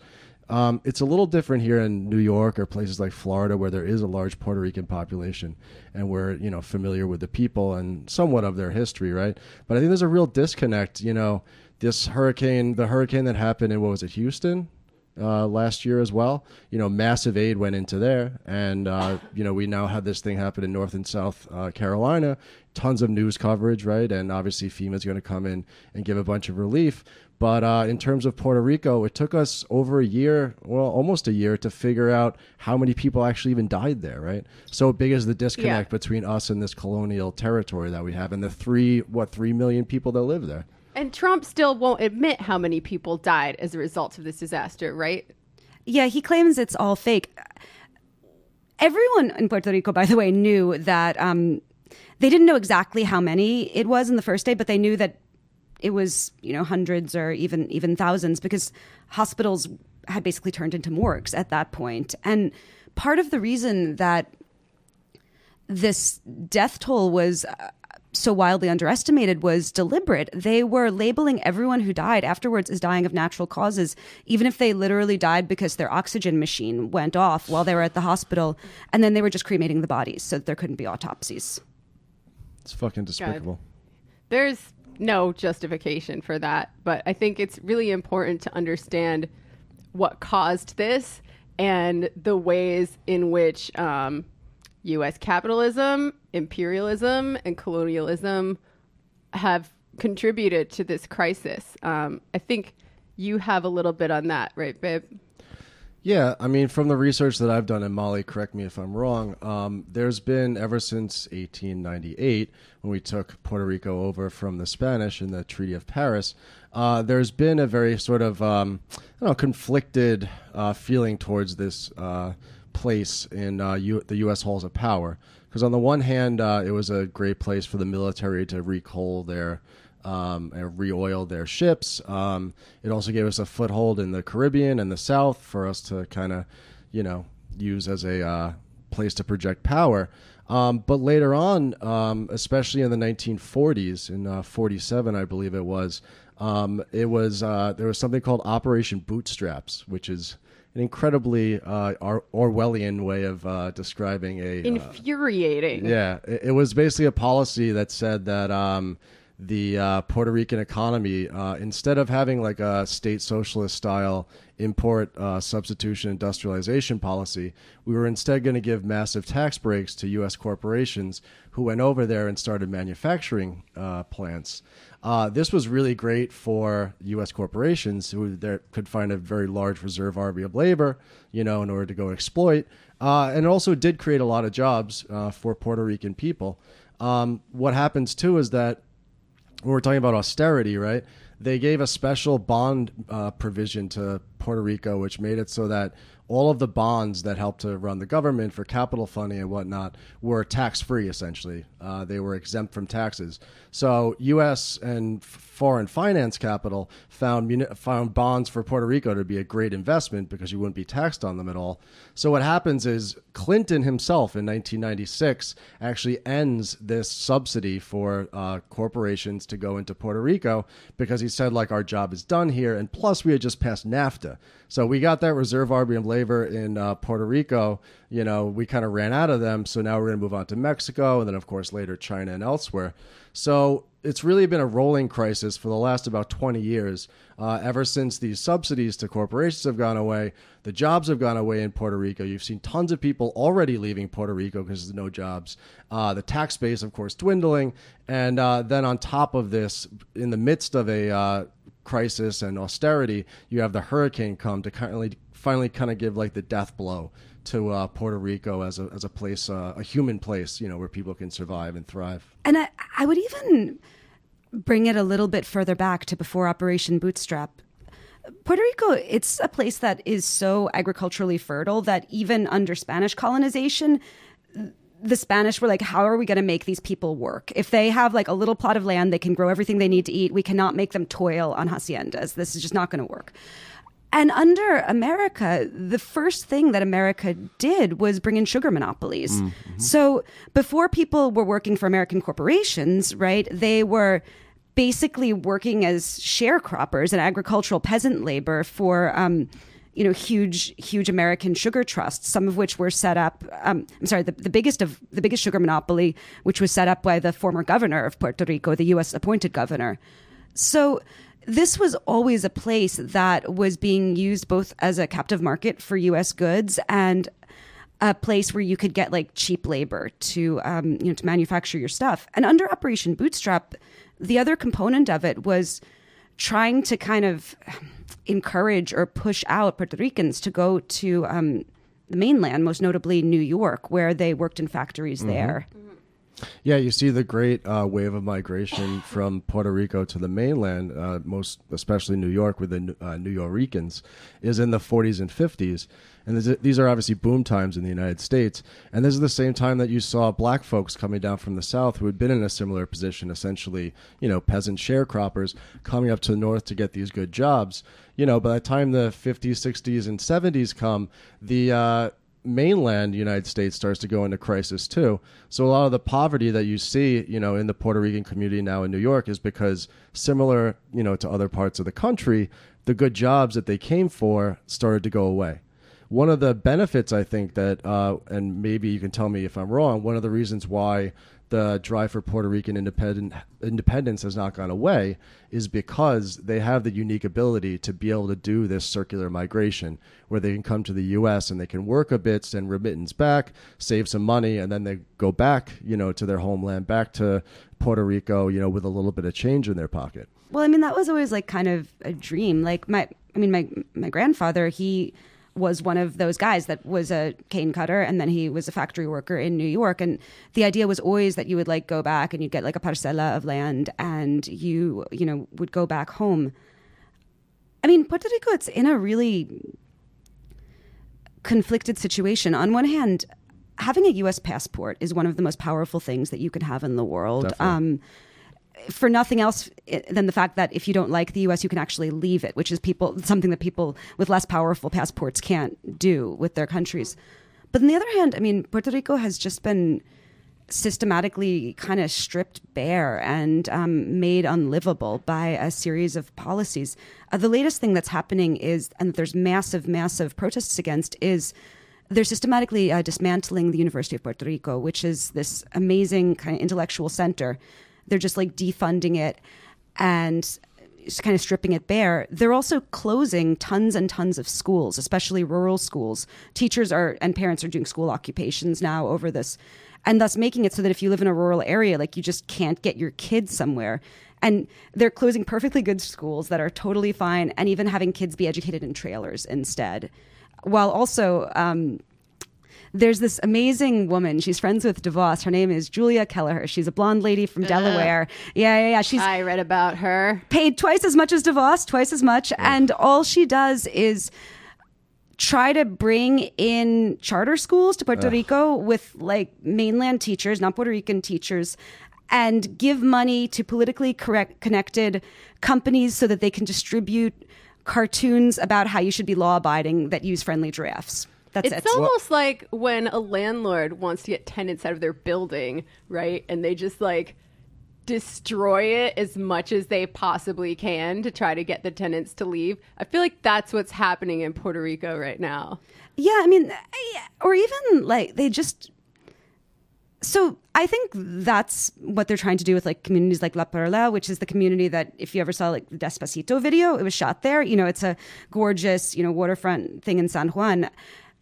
Speaker 2: Um, it's a little different here in New York or places like Florida where there is a large Puerto Rican population and we're, you know, familiar with the people and somewhat of their history, right? But I think there's a real disconnect, you know, this hurricane, the hurricane that happened in what was it, Houston? Uh, last year as well. You know, massive aid went into there, and uh, you know we now have this thing happen in North and South uh, Carolina. Tons of news coverage, right? And obviously FEMA's going to come in and give a bunch of relief. But uh, in terms of Puerto Rico, it took us over a year, well, almost a year, to figure out how many people actually even died there, right? So big is the disconnect
Speaker 1: Yeah.
Speaker 2: between us and this colonial territory that we have, and the three, what, three million people that live there.
Speaker 1: And Trump still won't admit how many people died as a result of this disaster, right?
Speaker 4: Yeah, he claims it's all fake. Everyone in Puerto Rico, by the way, knew that um, they didn't know exactly how many it was in the first day, but they knew that it was you know hundreds or even even thousands because hospitals had basically turned into morgues at that point. And part of the reason that this death toll was uh, so wildly underestimated was deliberate. They were labeling everyone who died afterwards as dying of natural causes, even if they literally died because their oxygen machine went off while they were at the hospital, and then they were just cremating the bodies so that there couldn't be autopsies.
Speaker 2: It's fucking despicable.
Speaker 1: There's no justification for that, but I think it's really important to understand what caused this and the ways in which um, U.S. capitalism, imperialism, and colonialism have contributed to this crisis. Um, I think you have a little bit on that, right, babe?
Speaker 2: Yeah, I mean, from the research that I've done, and Molly, correct me if I'm wrong, um, there's been ever since 1898, when we took Puerto Rico over from the Spanish in the Treaty of Paris, uh, there's been a very sort of, um, I don't know, conflicted uh, feeling towards this uh, place in uh, U- the U.S. halls of power. Because on the one hand, uh, it was a great place for the military to recoal their um, and re-oil their ships. Um, it also gave us a foothold in the Caribbean and the South for us to kind of, you know, use as a uh, place to project power. Um, but later on, um, especially in the 1940s, in uh, 47, I believe it was, um, it was uh, there was something called Operation Bootstraps, which is an incredibly uh, Or- Orwellian way of uh, describing a uh,
Speaker 1: Infuriating.
Speaker 2: yeah, it, it was basically a policy that said that um, the uh, Puerto Rican economy, uh, instead of having like a state socialist style import uh, substitution industrialization policy, we were instead going to give massive tax breaks to U.S. corporations who went over there and started manufacturing uh, plants. Uh, this was really great for U.S. corporations who there could find a very large reserve army of labor, you know, in order to go exploit. Uh, and it also did create a lot of jobs uh, for Puerto Rican people. Um, what happens too is that when we're talking about austerity, right? They gave a special bond uh, provision to Puerto Rico, which made it so that all of the bonds that helped to run the government for capital funding and whatnot were tax free, essentially. Uh, they were exempt from taxes. So, U.S. and foreign finance capital found, muni- found bonds for Puerto Rico to be a great investment because you wouldn't be taxed on them at all. So, what happens is Clinton himself in 1996 actually ends this subsidy for uh, corporations to go into Puerto Rico because he said, like, our job is done here. And plus, we had just passed NAFTA. So we got that reserve of labor in uh, Puerto Rico. You know, we kind of ran out of them. So now we're going to move on to Mexico and then, of course, later China and elsewhere. So it's really been a rolling crisis for the last about 20 years. Uh, ever since these subsidies to corporations have gone away, the jobs have gone away in Puerto Rico. You've seen tons of people already leaving Puerto Rico because there's no jobs. Uh, the tax base, of course, dwindling. And uh, then on top of this, in the midst of a uh, crisis and austerity, you have the hurricane come to finally, finally kind of give like the death blow to uh, Puerto Rico as a, as a place, uh, a human place, you know, where people can survive and thrive.
Speaker 4: And I, I would even bring it a little bit further back to before Operation Bootstrap. Puerto Rico, it's a place that is so agriculturally fertile that even under Spanish colonization, the Spanish were like, how are we going to make these people work? If they have like a little plot of land, they can grow everything they need to eat. We cannot make them toil on haciendas. This is just not going to work. And under America, the first thing that America did was bring in sugar monopolies. So before people were working for American corporations, right, they were basically working as sharecroppers and agricultural peasant labor for. Um, you know, huge, huge American sugar trusts, some of which were set up. Um, I'm sorry, the, the biggest of the biggest sugar monopoly, which was set up by the former governor of Puerto Rico, the U.S. appointed governor. So this was always a place that was being used both as a captive market for U.S. goods and a place where you could get like cheap labor to um, you know to manufacture your stuff. And under Operation Bootstrap, the other component of it was trying to kind of encourage or push out Puerto Ricans to go to um, the mainland, most notably New York, where they worked in factories
Speaker 2: Mm-hmm.
Speaker 4: there.
Speaker 2: Yeah, you see the great uh, wave of migration from Puerto Rico to the mainland, uh, most especially New York with the uh, New Yorkers, is in the 40s and 50s. And this- these are obviously boom times in the United States. And this is the same time that you saw black folks coming down from the South who had been in a similar position, essentially, you know, peasant sharecroppers coming up to the North to get these good jobs. You know, by the time the 50s, 60s, and 70s come, the uh, mainland United States starts to go into crisis too. So a lot of the poverty that you see, you know, in the Puerto Rican community now in New York is because similar, you know, to other parts of the country, the good jobs that they came for started to go away. One of the benefits I think that, uh, and maybe you can tell me if I'm wrong, one of the reasons why the drive for Puerto Rican independent, independence has not gone away is because they have the unique ability to be able to do this circular migration where they can come to the U.S. and they can work a bit, send remittance back, save some money, and then they go back, you know, to their homeland, back to Puerto Rico, you know, with a little bit of change in their pocket.
Speaker 4: Well, I mean, that was always like kind of a dream. Like my, I mean, my my grandfather, he was one of those guys that was a cane cutter, and then he was a factory worker in New York. And the idea was always that you would like go back and you'd get like a parcela of land, and you you know would go back home. I mean, Puerto Rico, it's in a really conflicted situation. On one hand, having a U.S. passport is one of the most powerful things that you can have in the world. Um, for nothing else than the fact that if you don't like the U.S., you can actually leave it, which is people something that people with less powerful passports can't do with their countries. But on the other hand, I mean, Puerto Rico has just been systematically kind of stripped bare and um, made unlivable by a series of policies. Uh, the latest thing that's happening is, and that there's massive, massive protests against, is they're systematically uh, dismantling the University of Puerto Rico, which is this amazing kind of intellectual center. They're just like defunding it and just kind of stripping it bare. They're also closing tons and tons of schools, especially rural schools. Teachers are and parents are doing school occupations now over this, and thus making it so that if you live in a rural area, like you just can't get your kids somewhere. And they're closing perfectly good schools that are totally fine, and even having kids be educated in trailers instead, while also. Um, there's this amazing woman. She's friends with DeVos. Her name is Julia Keleher. She's a blonde lady from Delaware. Yeah, yeah, yeah. She's
Speaker 1: I read about her.
Speaker 4: paid twice as much as DeVos, twice as much. And all she does is try to bring in charter schools to Puerto Rico with like mainland teachers, not Puerto Rican teachers, and give money to politically correct connected companies so that they can distribute cartoons about how you should be law abiding that use friendly giraffes. That's
Speaker 1: It's
Speaker 4: it.
Speaker 1: almost like when a landlord wants to get tenants out of their building, right? And they just like destroy it as much as they possibly can to try to get the tenants to leave. I feel like that's what's happening in Puerto Rico right now.
Speaker 4: Yeah, I mean, I- or even like they just. So I think that's what they're trying to do with like communities like La Perla, which is the community that if you ever saw like the Despacito video, it was shot there. You know, it's a gorgeous, you know, waterfront thing in San Juan.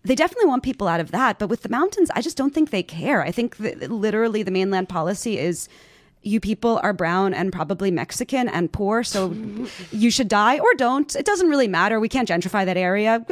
Speaker 4: They definitely want people out of that, but with the mountains, I just don't think they care. I think that literally the mainland policy is you people are brown and probably Mexican and poor, so you should die or don't. It doesn't really matter. We can't gentrify that area.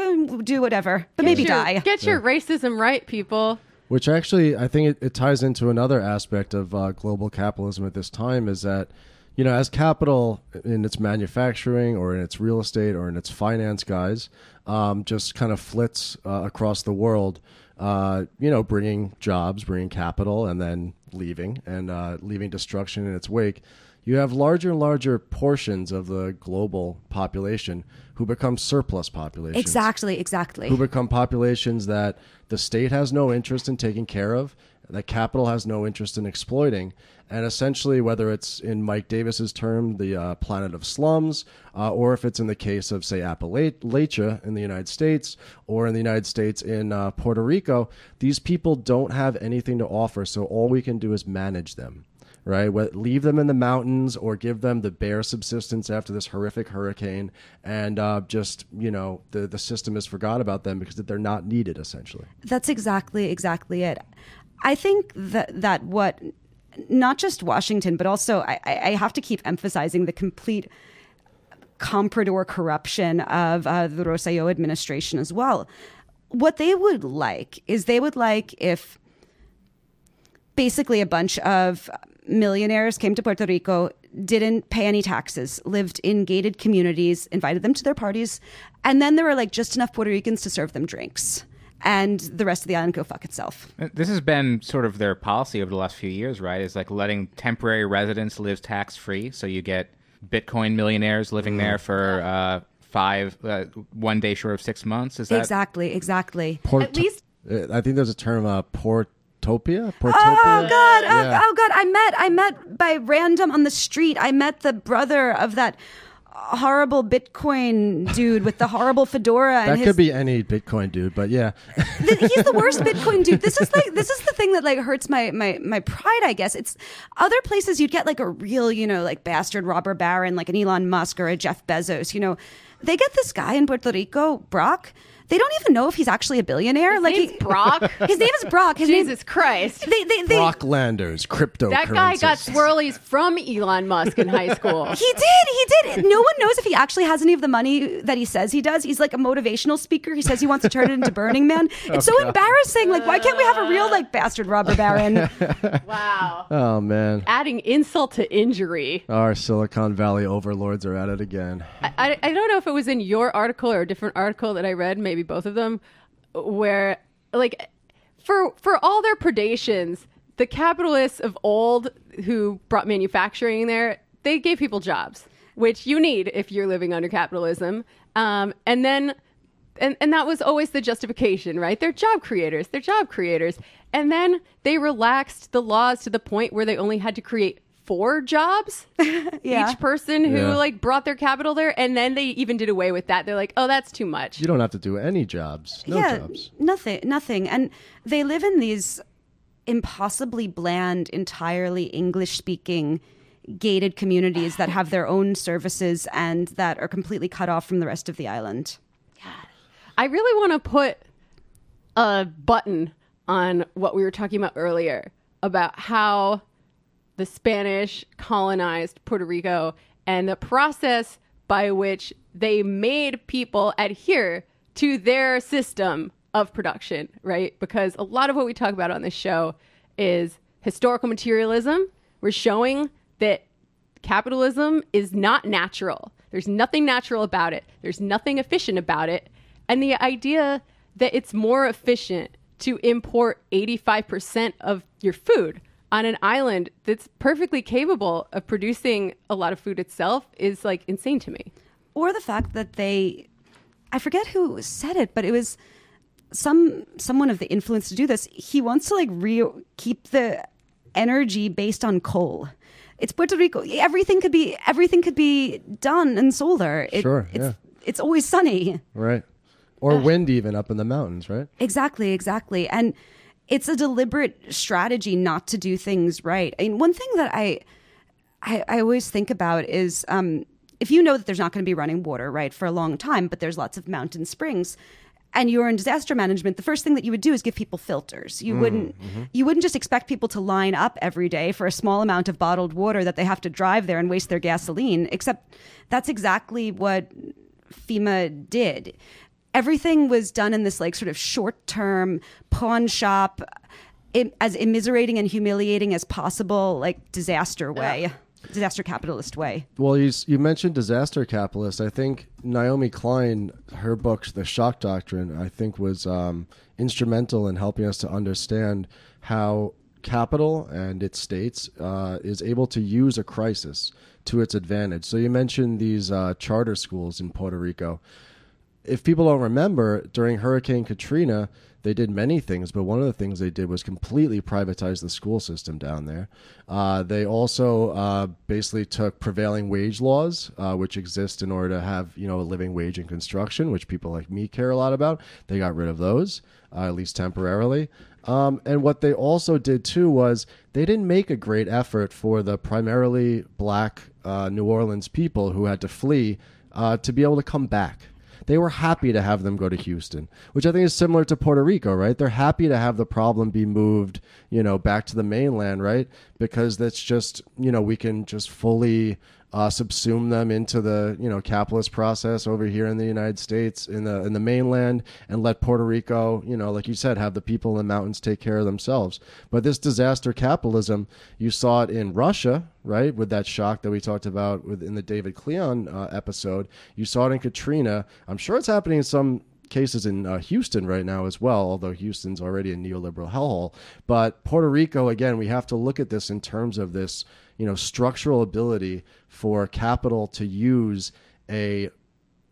Speaker 4: Do whatever, but maybe
Speaker 1: your-
Speaker 4: die.
Speaker 1: Get your racism right, people.
Speaker 2: Which actually, I think it, it ties into another aspect of uh, global capitalism at this time is that, you know, as capital in its manufacturing or in its real estate or in its finance guys um, just kind of flits uh, across the world, uh, you know, bringing jobs, bringing capital, and then leaving and uh, leaving destruction in its wake. You have larger and larger portions of the global population who become surplus populations
Speaker 4: Exactly, exactly.
Speaker 2: who become populations that the state has no interest in taking care of, that capital has no interest in exploiting, and essentially, whether it's in Mike Davis's term, the uh, planet of slums, uh, or if it's in the case of, say, Appalachia in the United States, or in the United States in uh, Puerto Rico, these people don't have anything to offer, so all we can do is manage them right? Leave them in the mountains or give them the bare subsistence after this horrific hurricane, and uh, just you know the the system has forgot about them because they're not needed essentially.
Speaker 4: That's exactly exactly it. I think that that what not just Washington, but also I, I have to keep emphasizing the complete comprador corruption of uh, the Rosselló administration as well. What they would like is they would like if basically a bunch of millionaires came to Puerto Rico, didn't pay any taxes, lived in gated communities, invited them to their parties, and then there were like just enough Puerto Ricans to serve them drinks. And the rest of the island go fuck itself.
Speaker 3: This has been sort of their policy over the last few years, right? Is like letting temporary residents live tax free. So you get Bitcoin millionaires living there for uh, five, uh, one day short of six months. Is that
Speaker 4: Exactly, exactly.
Speaker 2: Port-
Speaker 1: At least
Speaker 2: Uh, I think there's a term, uh, puertopia. Puertopia.
Speaker 4: Oh God! Oh,
Speaker 2: Yeah.
Speaker 4: oh God! I met I met by random on the street. I met the brother of that horrible Bitcoin dude with the horrible fedora. And
Speaker 2: That
Speaker 4: his,
Speaker 2: could be any Bitcoin dude, but yeah.
Speaker 4: he's the worst Bitcoin dude. This is like this is the thing that like hurts my my my pride. I guess it's other places you'd get like a real you know like bastard robber baron like an Elon Musk or a Jeff Bezos. You know, they get this guy in Puerto Rico, Brock. They don't even know if he's actually a billionaire.
Speaker 1: his
Speaker 4: like
Speaker 1: name's
Speaker 4: he,
Speaker 1: Brock.
Speaker 4: his name is Brock. His name.
Speaker 1: Jesus Christ.
Speaker 4: They they they.
Speaker 2: Brocklanders, cryptocurrencies.
Speaker 1: That guy got swirlies from Elon Musk in high school.
Speaker 4: He did. He did. No one knows if he actually has any of the money that he says he does. He's like a motivational speaker. He says he wants to turn it into Burning Man. Oh, it's so embarrassing. Like, why can't we have a real like bastard robber baron?
Speaker 1: wow.
Speaker 2: Oh man,
Speaker 1: Adding insult to injury.
Speaker 2: our Silicon Valley overlords are at it again.
Speaker 1: I, I, I don't know if it was in your article or a different article that I read, maybe both of them, where like for for all their predations, the capitalists of old who brought manufacturing there, they gave people jobs, which you need if you're living under capitalism. Um, and then and, and that was always the justification, right? They're job creators. They're job creators. And then they relaxed the laws to the point where they only had to create four jobs
Speaker 4: Yeah.
Speaker 1: each person who
Speaker 2: Yeah.
Speaker 1: like brought their capital there and then they even did away with that they're like oh that's too much
Speaker 2: You don't have to do any jobs. No
Speaker 4: yeah,
Speaker 2: jobs.
Speaker 4: nothing, nothing. And they live in these impossibly bland, entirely English speaking gated communities that have their own services and that are completely cut off from the rest of the island.
Speaker 1: i really want to put a button on what we were talking about earlier about how the spanish colonized puerto rico and the process by which they made people adhere to their system of production, right? Because a lot of what we talk about on this show is historical materialism. We're showing that capitalism is not natural. There's nothing natural about it. There's nothing efficient about it. And the idea that it's more efficient to import 85% of your food on an island that's perfectly capable of producing a lot of food itself is like insane to me.
Speaker 4: or the fact that they i forget who said it but it was some someone of the influence to do this he wants to like re- keep the energy based on coal it's puerto rico everything could be everything could be done in solar It-
Speaker 2: Sure,
Speaker 4: it's,
Speaker 2: yeah.
Speaker 4: it's always sunny
Speaker 2: Right. Or wind even up in the mountains, right?
Speaker 4: Exactly, exactly. And it's a deliberate strategy not to do things right. I mean, one thing that I I, I always think about is um, if you know that there's not going to be running water, right, for a long time, but there's lots of mountain springs, and you're in disaster management, the first thing that you would do is give people filters. You wouldn't you wouldn't just expect people to line up every day for a small amount of bottled water that they have to drive there and waste their gasoline. Except that's exactly what FEMA did. Everything was done in this like sort of short term pawn shop, im- as immiserating and humiliating as possible, like disaster way, disaster capitalist way.
Speaker 2: Well, you, you mentioned disaster capitalist. I think Naomi Klein, her book, The Shock Doctrine, I think was um, instrumental in helping us to understand how capital and its states uh, is able to use a crisis to its advantage. So you mentioned these uh, charter schools in Puerto Rico. If people don't remember, during Hurricane Katrina, they did many things, but one of the things they did was completely privatize the school system down there. Uh, they also uh, basically took prevailing wage laws, uh, which exist in order to have you know a living wage in construction, which people like me care a lot about. They got rid of those, uh, at least temporarily. Um, and what they also did too was they didn't make a great effort for the primarily black uh, New Orleans people who had to flee uh, to be able to come back they were happy to have them go to Houston, which I think is similar to Puerto Rico, right? They're happy to have the problem be moved, you know, back to the mainland, right? Because that's just, you know, we can just fully uh, subsume them into the you know capitalist process over here in the United States in the in the mainland and let Puerto Rico you know like you said have the people in the mountains take care of themselves. But this disaster capitalism, you saw it in Russia, right? With that shock that we talked about within the David Cleon uh, episode, you saw it in Katrina. I'm sure it's happening in some cases in uh, Houston right now as well, although Houston's already a neoliberal hellhole. But Puerto Rico, again, we have to look at this in terms of this, you know, structural ability for capital to use a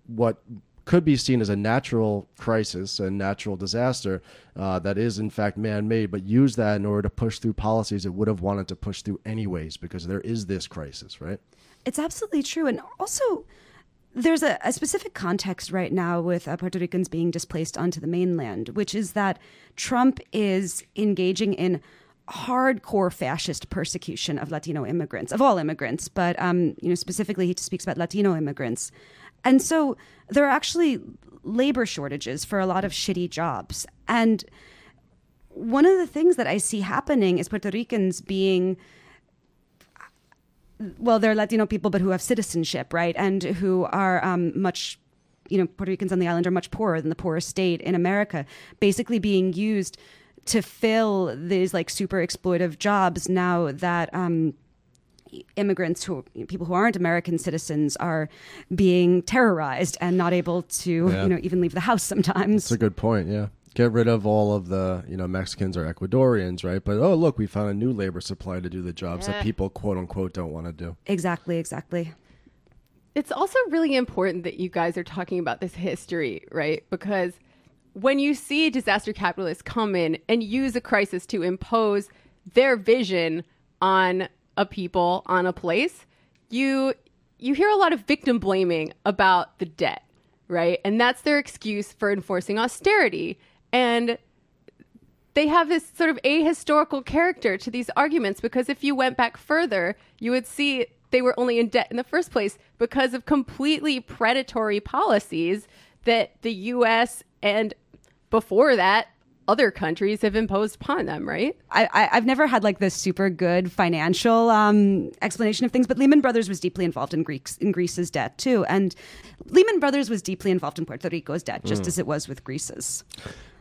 Speaker 2: what could be seen as a natural crisis, a natural disaster uh, that is in fact man-made, but use that in order to push through policies it would have wanted to push through anyways, because there is this crisis, right?
Speaker 4: It's absolutely true, and also there's a, a, specific context right now with uh, Puerto Ricans being displaced onto the mainland, which is that Trump is engaging in hardcore fascist persecution of Latino immigrants, of all immigrants, but um, you know specifically he speaks about Latino immigrants, and so there are actually labor shortages for a lot of shitty jobs, and one of the things that I see happening is Puerto Ricans being well, they're Latino people, but who have citizenship, right? And who are um, much, you know, Puerto Ricans on the island are much poorer than the poorest state in America, basically being used to fill these like super exploitive jobs now that um, immigrants who people who aren't American citizens are being terrorized and not able to yeah. you know even leave the house sometimes.
Speaker 2: That's a good point. Yeah get rid of all of the you know Mexicans or Ecuadorians, right? But oh look, we found a new labor supply to do the jobs yeah. that people quote unquote don't want to do.
Speaker 4: Exactly, exactly.
Speaker 1: It's also really important that you guys are talking about this history, right? Because when you see disaster capitalists come in and use a crisis to impose their vision on a people, on a place, you you hear a lot of victim blaming about the debt, right? And that's their excuse for enforcing austerity. And they have this sort of ahistorical character to these arguments because if you went back further, you would see they were only in debt in the first place because of completely predatory policies that the US and before that other countries have imposed upon them, right?
Speaker 4: I, have never had like this super good financial um, explanation of things, but Lehman Brothers was deeply involved in Greeks in Greece's debt too, and Lehman Brothers was deeply involved in Puerto Rico's debt, just mm. as it was with Greece's.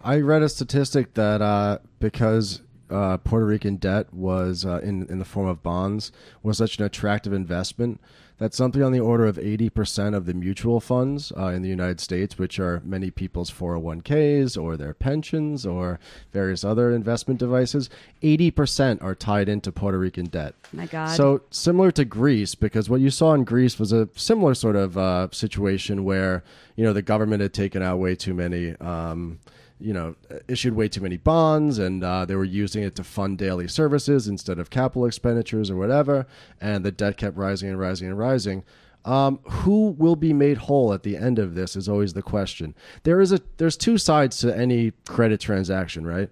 Speaker 2: I read a statistic that uh, because uh, Puerto Rican debt was uh, in in the form of bonds was such an attractive investment that something on the order of 80% of the mutual funds uh, in the United States, which are many people's 401ks or their pensions or various other investment devices, 80% are tied into Puerto Rican debt.
Speaker 4: My God.
Speaker 2: So similar to Greece, because what you saw in Greece was a similar sort of uh, situation where, you know, the government had taken out way too many. Um, you know, issued way too many bonds and uh, they were using it to fund daily services instead of capital expenditures or whatever. And the debt kept rising and rising and rising. Um, who will be made whole at the end of this is always the question. There is a there's two sides to any credit transaction, right?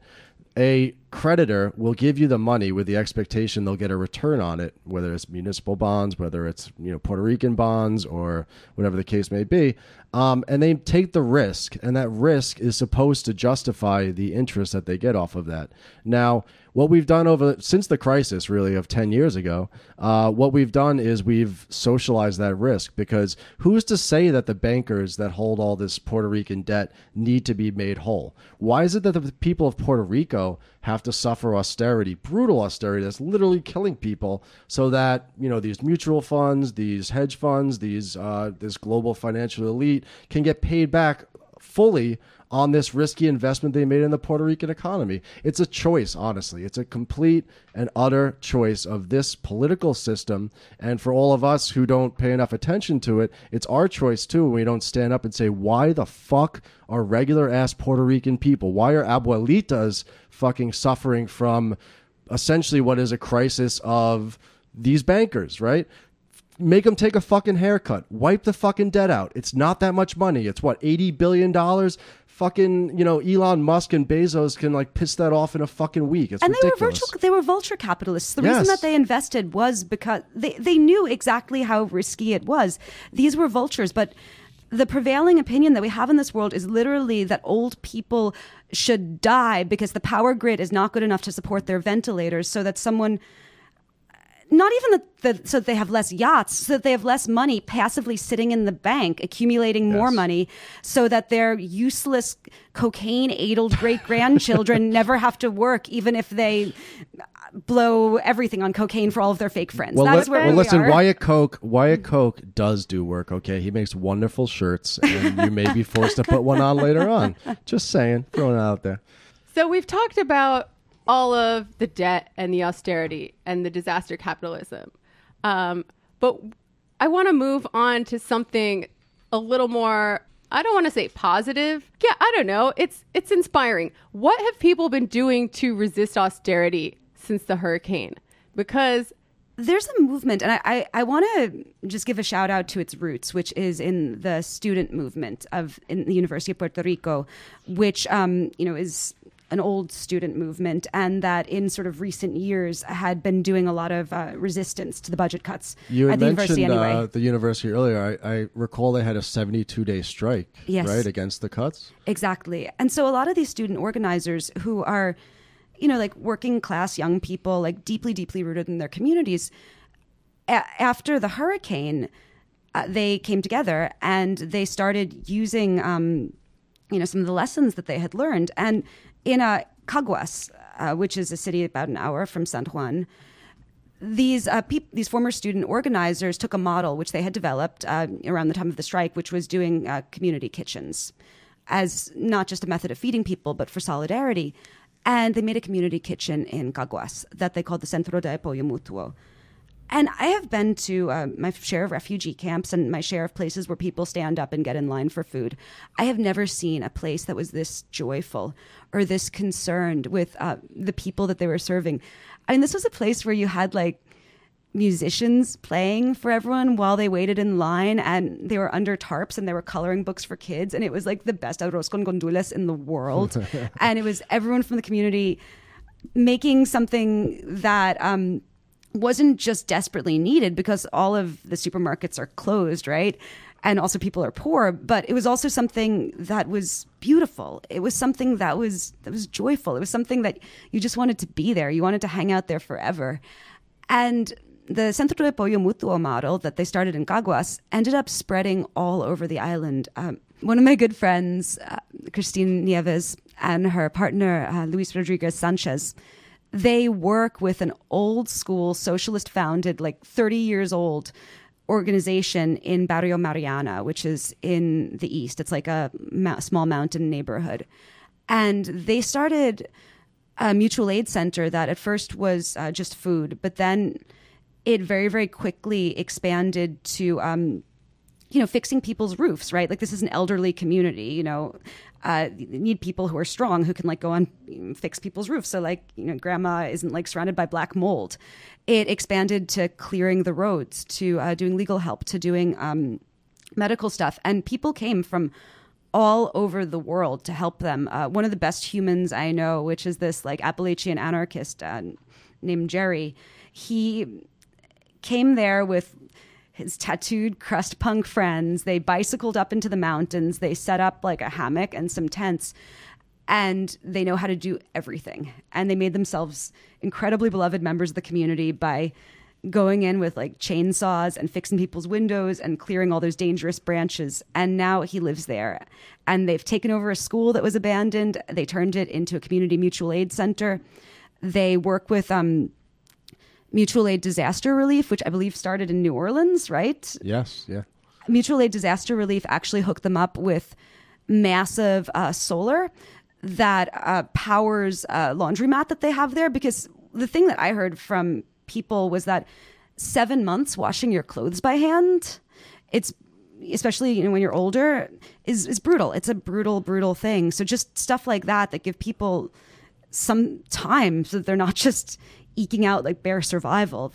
Speaker 2: A creditor will give you the money with the expectation they'll get a return on it, whether it's municipal bonds, whether it's you know Puerto Rican bonds, or whatever the case may be. Um, and they take the risk, and that risk is supposed to justify the interest that they get off of that. Now, what we've done over since the crisis, really of ten years ago, uh, what we've done is we've socialized that risk because who's to say that the bankers that hold all this Puerto Rican debt need to be made whole? Why is it that the people of Puerto Rico have to suffer austerity, brutal austerity that's literally killing people, so that you know these mutual funds, these hedge funds, these uh, this global financial elite can get paid back fully on this risky investment they made in the Puerto Rican economy. It's a choice, honestly. It's a complete and utter choice of this political system. And for all of us who don't pay enough attention to it, it's our choice too we don't stand up and say, why the fuck are regular ass Puerto Rican people, why are abuelitas fucking suffering from essentially what is a crisis of these bankers, right? Make them take a fucking haircut. Wipe the fucking debt out. It's not that much money. It's what, $80 billion? Fucking, you know, Elon Musk and Bezos can like piss that off in a fucking week. It's
Speaker 4: and
Speaker 2: ridiculous.
Speaker 4: they were virtual, they were vulture capitalists. The
Speaker 2: Yes.
Speaker 4: reason that they invested was because they, they knew exactly how risky it was. These were vultures, but the prevailing opinion that we have in this world is literally that old people should die because the power grid is not good enough to support their ventilators so that someone not even that, that so that they have less yachts, so that they have less money passively sitting in the bank, accumulating more money, so that their useless cocaine aidled great grandchildren never have to work, even if they blow everything on cocaine for all of their fake friends.
Speaker 2: Well,
Speaker 4: That where
Speaker 2: well
Speaker 4: we
Speaker 2: listen,
Speaker 4: are.
Speaker 2: Wyatt Koch, Wyatt Koch does do work. Okay, he makes wonderful shirts, and you may be forced to put one on later on. Just saying, throwing it out there.
Speaker 1: So we've talked about all of the debt and the austerity and the disaster capitalism. Um, but I want to move on to something a little more I don't want to say positive. Yeah, I don't know. It's it's inspiring. What have people been doing to resist austerity since the hurricane? Because
Speaker 4: there's a movement, and I, I, I want to just give a shout out to its roots, which is in the student movement of in the University of Puerto Rico, which um, you know is an old student movement, and that in sort of recent years had been doing a lot of uh, resistance to the budget cuts
Speaker 2: You
Speaker 4: at the university anyway.
Speaker 2: uh, the university earlier. I, I recall they had a 72 day strike,
Speaker 4: Yes.
Speaker 2: right, against the cuts.
Speaker 4: Exactly. And so a lot of these student organizers who are, you know, like working class young people, like deeply, deeply rooted in their communities, a- after the hurricane, uh, they came together and they started using, um, you know, some of the lessons that they had learned. And in Caguas, uh, which is a city about an hour from San Juan, these uh, peop- these former student organizers took a model which they had developed uh, around the time of the strike, which was doing uh, community kitchens as not just a method of feeding people, but for solidarity. And they made a community kitchen in Caguas that they called the Centro de Apoyo Mutuo. And I have been to uh, my share of refugee camps and my share of places where people stand up and get in line for food. I have never seen a place that was this joyful or this concerned with uh, the people that they were serving. I mean, this was a place where you had like musicians playing for everyone while they waited in line and they were under tarps and they were coloring books for kids and it was like the best arroz con gandules in the world and it was everyone from the community making something that um, wasn't just desperately needed because all of the supermarkets are closed right? And also people are poor but it was also something that was beautiful. It was something that was that was joyful. It was something that you just wanted to be there. You wanted to hang out there forever. And the Centro de Apoyo Mutuo model that they started in Caguas ended up spreading all over the island. Um, one of my good friends, uh, Christine Nieves, and her partner, uh, Luis Rodriguez Sanchez, they work with an old school socialist founded, like 30 years old organization in Barrio Mariana, which is in the east. It's like a ma- small mountain neighborhood. And they started a mutual aid center that at first was uh, just food, but then it very, very quickly expanded to, um, you know, fixing people's roofs, right? Like this is an elderly community, you know, uh, need people who are strong who can like go on and fix people's roofs. So like, you know, grandma isn't like surrounded by black mold. It expanded to clearing the roads, to uh, doing legal help, to doing um, medical stuff. And people came from all over the world to help them. Uh, one of the best humans I know, which is this like Appalachian anarchist uh, named Jerry, he came there with his tattooed crust punk friends. They bicycled up into the mountains. They set up like a hammock and some tents. And they know how to do everything. And they made themselves incredibly beloved members of the community by going in with like chainsaws and fixing people's windows and clearing all those dangerous branches. And now he lives there. And they've taken over a school that was abandoned. They turned it into a community mutual aid center. They work with um, mutual aid disaster relief, which I believe started in New Orleans, right?
Speaker 2: Yes, yeah.
Speaker 4: Mutual aid disaster relief actually hooked them up with massive uh, solar that uh, powers a laundromat that they have there. Because the thing that I heard from people was that seven months washing your clothes by hand, it's especially you know when you're older is is brutal. It's a brutal, brutal thing. So just stuff like that that give people some time so that they're not just eking out like bare survival.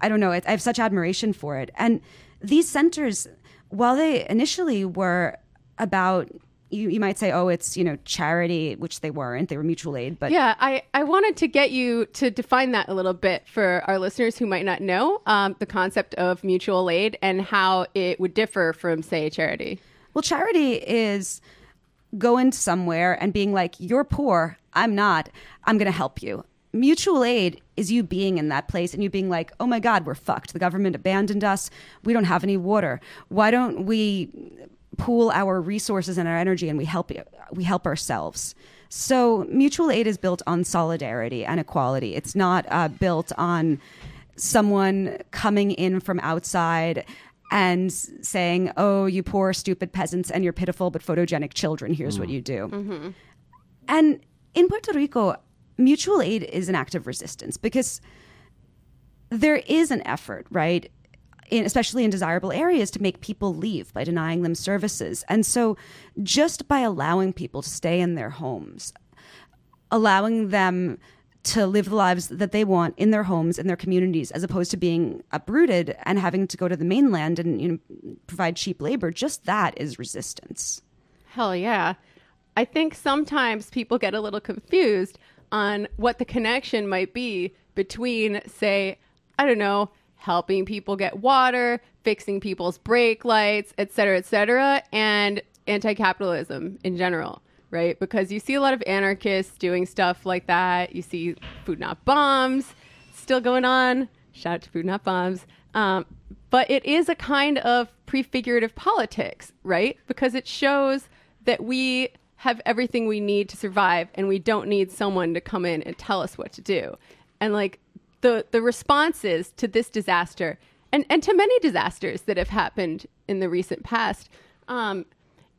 Speaker 4: I don't know. I have such admiration for it. And these centers, while they initially were about you, you might say, oh, it's, you know, charity, which they weren't. They were mutual aid. But
Speaker 1: yeah, I, I wanted to get you to define that a little bit for our listeners who might not know um, the concept of mutual aid and how it would differ from, say, charity.
Speaker 4: Well, charity is going somewhere and being like, you're poor, I'm not, I'm going to help you. Mutual aid is you being in that place and you being like, oh my God, we're fucked. The government abandoned us. We don't have any water. Why don't we pool our resources and our energy and we help we help ourselves. So mutual aid is built on solidarity and equality. It's not uh, built on someone coming in from outside and saying, "Oh, you poor stupid peasants and your pitiful but photogenic children. Here's mm. what you do." Mm-hmm. And in Puerto Rico, mutual aid is an act of resistance because there is an effort, right? in, especially in desirable areas, to make people leave by denying them services. And so, just by allowing people to stay in their homes, allowing them to live the lives that they want in their homes in their communities as opposed to being uprooted and having to go to the mainland and you know provide cheap labor just that is resistance
Speaker 1: hell yeah i think sometimes people get a little confused on what the connection might be between say i don't know helping people get water, fixing people's brake lights, et cetera, et cetera, and anti capitalism in general, right? Because you see a lot of anarchists doing stuff like that. You see food not bombs still going on. Shout out to food not bombs. Um, but it is a kind of prefigurative politics, right? Because it shows that we have everything we need to survive and we don't need someone to come in and tell us what to do. And like the the responses to this disaster and and to many disasters that have happened in the recent past, um,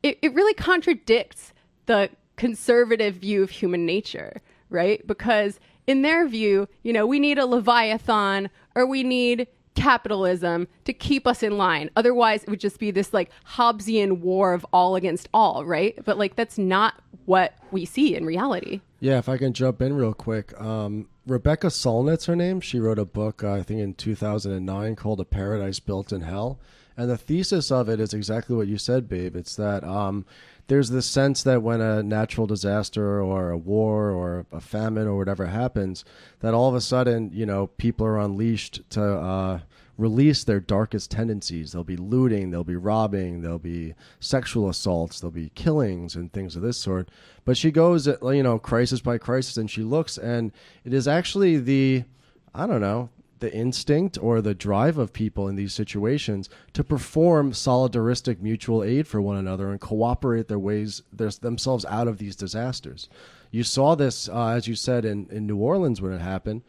Speaker 1: it, it really contradicts the conservative view of human nature, right? Because in their view, you know, we need a leviathan or we need capitalism to keep us in line. Otherwise, it would just be this like Hobbesian war of all against all, right? But like that's not what we see in reality.
Speaker 2: Yeah, if I can jump in real quick. Um, Rebecca Solnit's her name. She wrote a book, uh, I think, in 2009 called A Paradise Built in Hell. And the thesis of it is exactly what you said, babe. It's that um, there's this sense that when a natural disaster or a war or a famine or whatever happens, that all of a sudden, you know, people are unleashed to uh, release their darkest tendencies. They'll be looting, they'll be robbing, there'll be sexual assaults, there'll be killings and things of this sort. But she goes, you know, crisis by crisis, and she looks, and it is actually the, I don't know, the instinct or the drive of people in these situations to perform solidaristic mutual aid for one another and cooperate their ways their, themselves out of these disasters. You saw this, uh, as you said, in, in New Orleans when it happened.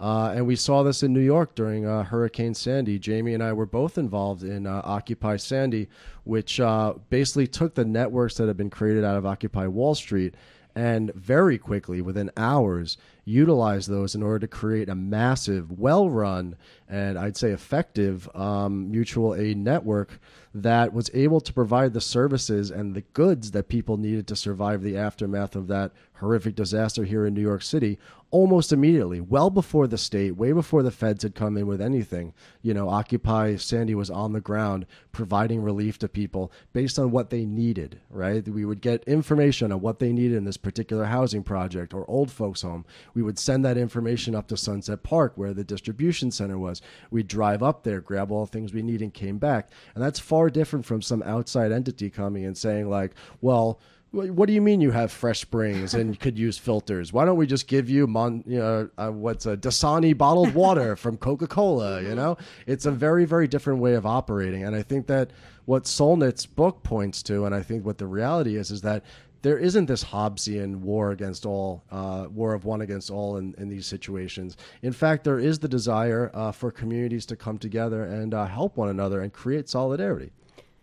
Speaker 2: Uh, and we saw this in New York during uh, Hurricane Sandy. Jamie and I were both involved in uh, Occupy Sandy, which uh, basically took the networks that had been created out of Occupy Wall Street and very quickly, within hours, utilized those in order to create a massive, well run, and I'd say effective um, mutual aid network that was able to provide the services and the goods that people needed to survive the aftermath of that horrific disaster here in New York City almost immediately, well before the state, way before the feds had come in with anything. You know, Occupy Sandy was on the ground providing relief to people based on what they needed, right? We would get information on what they needed in this particular housing project or old folks' home. We would send that information up to Sunset Park where the distribution center was. We'd drive up there, grab all the things we need, and came back. And that's far different from some outside entity coming and saying, like, well, what do you mean you have fresh springs and could use filters? Why don't we just give you Mon, you know, uh, what's a Dasani bottled water from Coca Cola? You know, it's a very, very different way of operating. And I think that what Solnit's book points to, and I think what the reality is, is that there isn't this Hobbesian war against all, uh, war of one against all in, in these situations. In fact, there is the desire uh, for communities to come together and uh, help one another and create solidarity.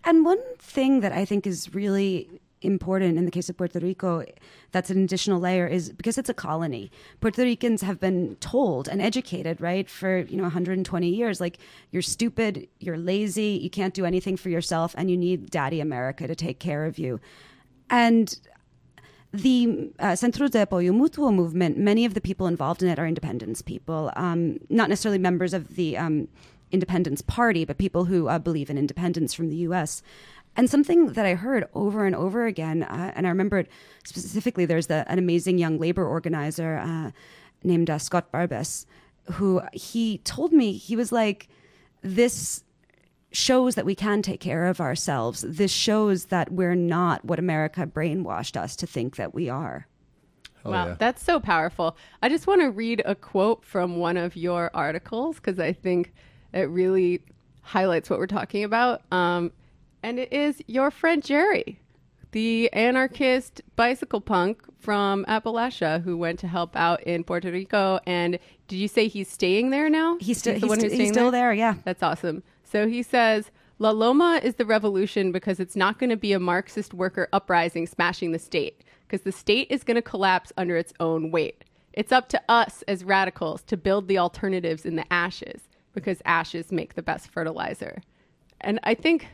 Speaker 4: And one thing that I think is really important in the case of Puerto Rico, that's an additional layer is because it's a colony. Puerto Ricans have been told and educated, right, for, you know, 120 years like you're stupid, you're lazy, you can't do anything for yourself and you need daddy America to take care of you. And the uh, Centro de Apoyo Mutuo movement, many of the people involved in it are independence people, um, not necessarily members of the um, Independence Party, but people who uh, believe in independence from the U.S. And something that I heard over and over again, uh, and I remember it specifically, there's the, an amazing young labor organizer uh, named uh, Scott Barbes, who he told me, he was like, this shows that we can take care of ourselves. This shows that we're not what America brainwashed us to think that we are.
Speaker 2: Hell
Speaker 1: wow,
Speaker 2: yeah.
Speaker 1: that's so powerful. I just want to read a quote from one of your articles because I think it really highlights what we're talking about. Um, and it is your friend Jerry, the anarchist bicycle punk from Appalachia who went to help out in Puerto Rico. And did you say he's staying there now?
Speaker 4: He's, sti-
Speaker 1: the
Speaker 4: he's,
Speaker 1: one
Speaker 4: sti-
Speaker 1: who's
Speaker 4: he's
Speaker 1: staying
Speaker 4: still there, yeah.
Speaker 1: That's awesome. So he says, La Loma is the revolution because it's not going to be a Marxist worker uprising smashing the state, because the state is going to collapse under its own weight. It's up to us as radicals to build the alternatives in the ashes, because ashes make the best fertilizer. And I think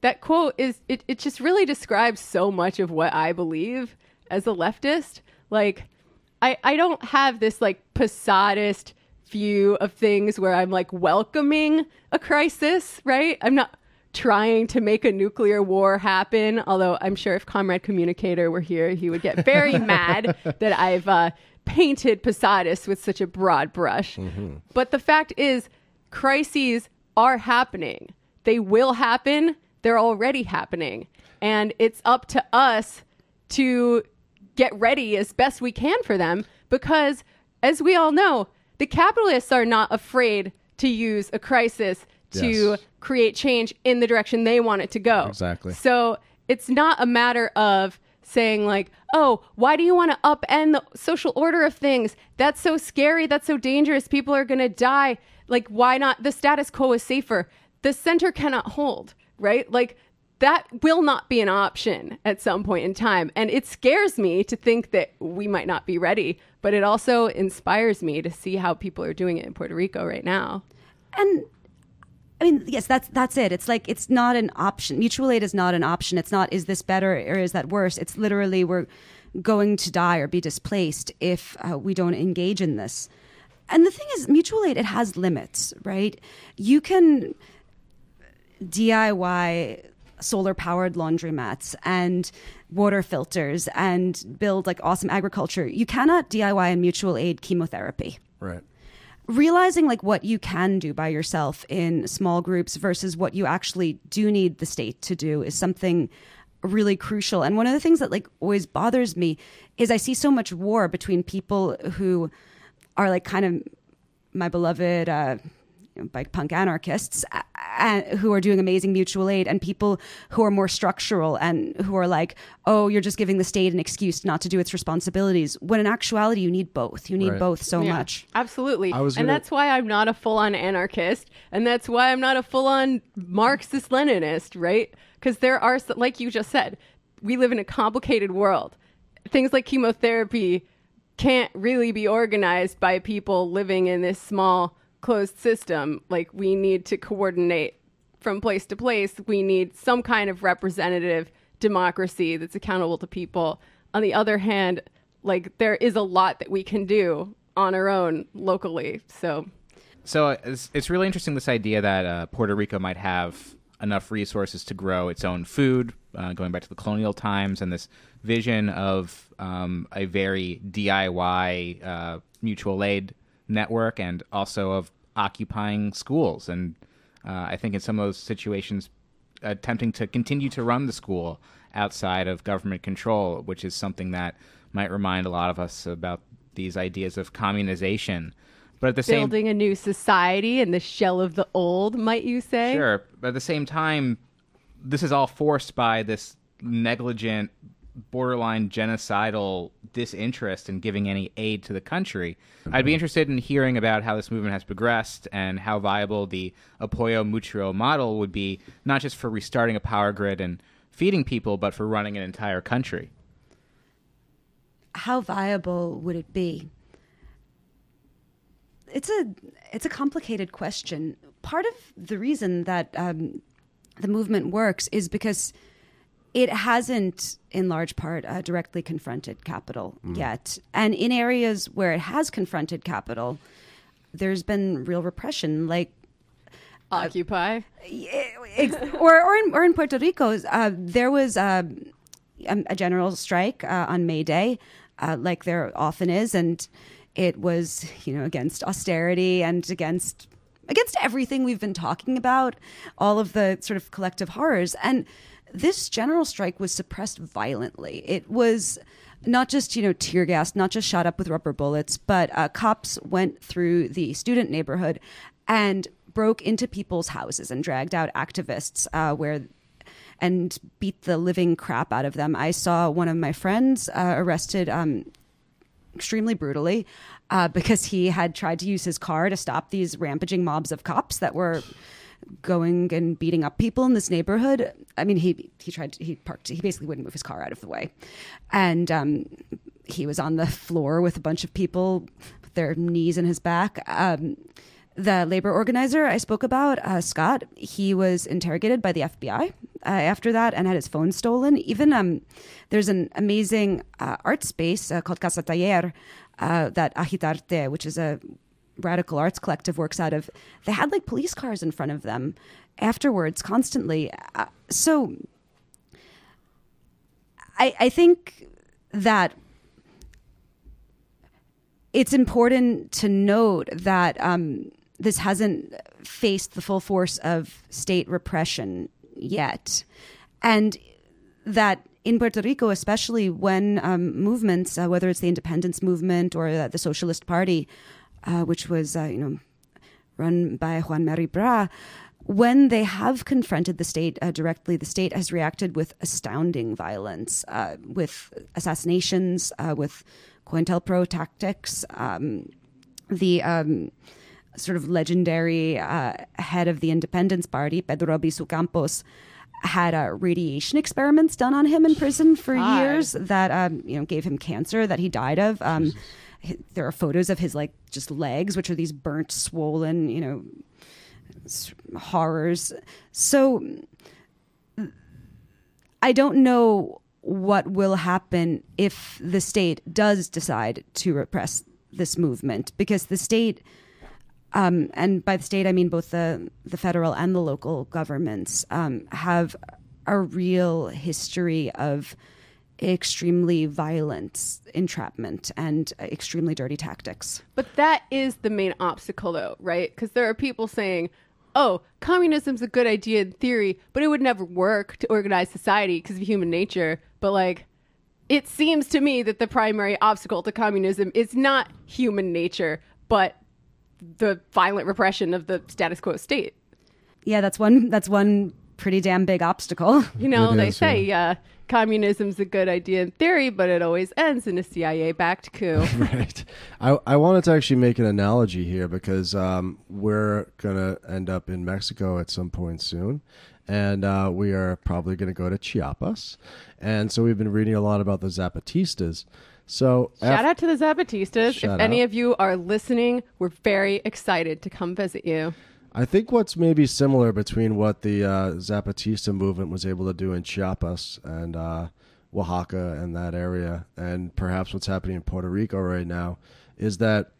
Speaker 1: that quote is, it, it just really describes so much of what I believe as a leftist. Like, I, I don't have this like Posadist view of things where I'm like welcoming a crisis, right? I'm not trying to make a nuclear war happen, although I'm sure if Comrade Communicator were here, he would get very mad that I've uh, painted Posadist with such a broad brush. But the fact is, crises are happening. They will happen. They're already happening. And it's up to us to get ready as best we can for them because, as we all know, the capitalists are not afraid to use a crisis to
Speaker 2: Yes.
Speaker 1: create change in the direction they want it to go.
Speaker 2: Exactly.
Speaker 1: So it's not a matter of saying, like, oh, why do you want to upend the social order of things? That's so scary. That's so dangerous. People are going to die. Like, why not? The status quo is safer. The center cannot hold, right? Like, that will not be an option at some point in time. And it scares me to think that we might not be ready, but it also inspires me to see how people are doing it in Puerto Rico right now.
Speaker 4: and I mean, yes, that's that's it. It's like it's not an option. Mutual aid is not an option. It's not is this better or is that worse? It's literally we're going to die or be displaced if uh, we don't engage in this. And the thing is, mutual aid it has limits, right? You can DIY solar powered laundromats and water filters and build like awesome agriculture. You cannot DIY and mutual aid chemotherapy
Speaker 2: Right.
Speaker 4: realizing like what you can do by yourself in small groups versus what you actually do need the state to do is something really crucial and one of the things that like always bothers me is i see so much war between people who are like kind of my beloved uh you know, bike punk anarchists uh, uh, who are doing amazing mutual aid and people who are more structural and who are like oh you're just giving the state an excuse not to do its responsibilities when in actuality you need both you need
Speaker 2: Right.
Speaker 4: both so
Speaker 1: Yeah,
Speaker 4: much
Speaker 1: Absolutely.
Speaker 2: I
Speaker 1: and
Speaker 2: gonna-
Speaker 1: that's why I'm not a full on anarchist. And that's why I'm not a full on Marxist Leninist, right? Because there are, like you just said, we live in a complicated world. Things like chemotherapy can't really be organized by people living in this small, closed system. Like, we need to coordinate from place to place. We need some kind of representative democracy that's accountable to people. On the other hand, like there is a lot that we can do on our own locally. So
Speaker 3: So uh, it's, it's really interesting this idea that uh, Puerto Rico might have enough resources to grow its own food, uh, going back to the colonial times, and this vision of um, a very DIY uh, mutual aid network, and also of occupying schools. And uh, I think in some of those situations, attempting to continue to run the school outside of government control, which is something that might remind a lot of us about these ideas of communization. But at the same
Speaker 1: building a new society in the shell of the old, might you say?
Speaker 3: Sure, but at the same time, this is all forced by this negligent, borderline genocidal disinterest in giving any aid to the country. I'd be interested in hearing about how this movement has progressed and how viable the Apoyo Mutuo model would be, not just for restarting a power grid and feeding people, but for running an entire country.
Speaker 4: How viable would it be? It's a it's a complicated question. Part of the reason that um, the movement works is because it hasn't, in large part, uh, directly confronted capital yet. And in areas where it has confronted capital, there's been real repression, like
Speaker 1: Occupy.
Speaker 4: ex- or or in, or in Puerto Rico, uh, there was uh, a, a general strike uh, on May Day, uh, like there often is, and it was you know against austerity and against against everything we've been talking about, all of the sort of collective horrors, and this general strike was suppressed violently. It was not just you know tear gas, not just shot up with rubber bullets, but uh, cops went through the student neighborhood and broke into people's houses and dragged out activists uh, where and beat the living crap out of them. I saw one of my friends uh, arrested um, extremely brutally uh, because he had tried to use his car to stop these rampaging mobs of cops that were going and beating up people in this neighborhood. I mean, he he tried to, he parked he basically wouldn't move his car out of the way, and um, he was on the floor with a bunch of people with their knees in his back. Um, the labor organizer I spoke about, uh, Scott, he was interrogated by the FBI uh, after that and had his phone stolen. Even um, there's an amazing uh, art space uh, called Casa Taller uh, that Agitarte, which is a radical arts collective, works out of. They had like police cars in front of them afterwards constantly. Uh, so I, I think that it's important to note that um, this hasn't faced the full force of state repression yet. And that in Puerto Rico, especially when um, movements, uh, whether it's the independence movement or uh, the Socialist Party, uh, which was, uh, you know, run by Juan Mari Brás, when they have confronted the state uh, directly, the state has reacted with astounding violence, uh, with assassinations, uh, with COINTELPRO tactics. Um, the um, sort of legendary uh, head of the Independence Party, Pedro Albizu Campos, had uh, radiation experiments done on him in prison for
Speaker 1: God.
Speaker 4: years that um, you know gave him cancer that he died of. Um, there are photos of his like just legs, which are these burnt, swollen, you know, horrors. So I don't know what will happen if the state does decide to repress this movement because the state um, and by the state I mean both the the federal and the local governments um, have a real history of extremely violent entrapment and extremely dirty tactics.
Speaker 1: But that is the main obstacle, though, right? Because there are people saying, oh, communism's a good idea in theory, but it would never work to organize society because of human nature. But, like, it seems to me that the primary obstacle to communism is not human nature, but the violent repression of the status quo state.
Speaker 4: Yeah, that's one that's one pretty damn big obstacle.
Speaker 1: You know,
Speaker 2: It
Speaker 1: they
Speaker 2: is,
Speaker 1: say uh, communism's a good idea in theory, but it always ends in a CIA backed coup.
Speaker 2: right. I, I wanted to actually make an analogy here because um, we're going to end up in Mexico at some point soon. And uh, we are probably going to go to Chiapas. And so we've been reading a lot about the Zapatistas. So,
Speaker 1: Shout
Speaker 2: af-
Speaker 1: out to the Zapatistas. If any of you are listening, we're very excited to come visit you.
Speaker 2: I think what's maybe similar between what the uh, Zapatista movement was able to do in Chiapas and uh, Oaxaca and that area, and perhaps what's happening in Puerto Rico right now, is that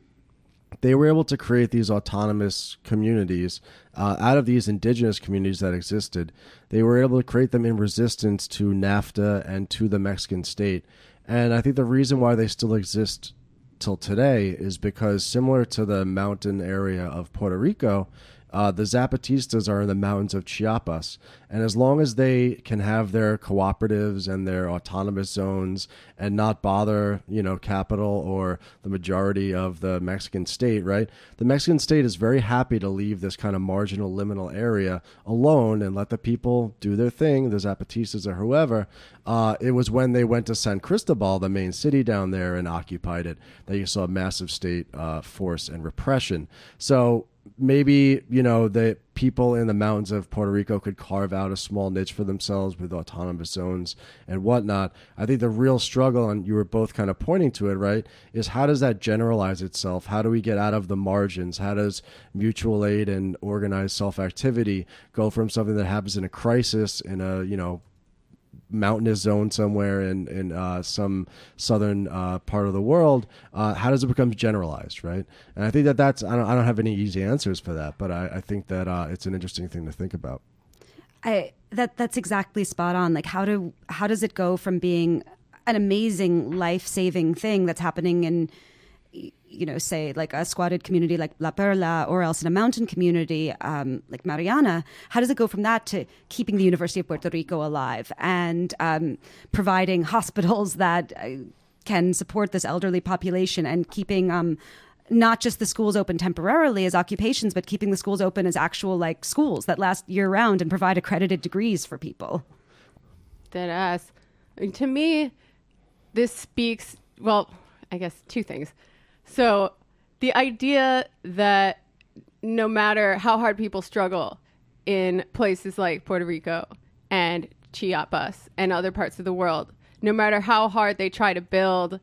Speaker 2: they were able to create these autonomous communities uh, out of these indigenous communities that existed. They were able to create them in resistance to NAFTA and to the Mexican state. And I think the reason why they still exist till today is because similar to the mountain area of Puerto Rico, uh, the Zapatistas are in the mountains of Chiapas, and as long as they can have their cooperatives and their autonomous zones and not bother, you know, capital or the majority of the Mexican state, right? The Mexican state is very happy to leave this kind of marginal liminal area alone and let the people do their thing, the Zapatistas or whoever. Uh, it was when they went to San Cristobal, the main city down there, and occupied it, that you saw massive state uh, force and repression. So maybe you know the people in the mountains of Puerto Rico could carve out a small niche for themselves with autonomous zones and whatnot. I think the real struggle, and you were both kind of pointing to it, right, is how does that generalize itself? How do we get out of the margins? How does mutual aid and organized self activity go from something that happens in a crisis in a you know mountainous zone somewhere in in uh, some southern uh, part of the world, uh, how does it become generalized, right? And I think that that's I don't I don't have any easy answers for that, but I, I think that uh, it's an interesting thing to think about.
Speaker 4: I that that's exactly spot on. Like how do how does it go from being an amazing life saving thing that's happening in you know, say like a squatted community like La Perla or else in a mountain community um, like Mariana, how does it go from that to keeping the University of Puerto Rico alive and um, providing hospitals that uh, can support this elderly population and keeping um, not just the schools open temporarily as occupations, but keeping the schools open as actual like schools that last year round and provide accredited degrees for people?
Speaker 1: Dead ass. to me, this speaks, well, I guess two things so the idea that no matter how hard people struggle in places like Puerto Rico and Chiapas and other parts of the world, no matter how hard they try to build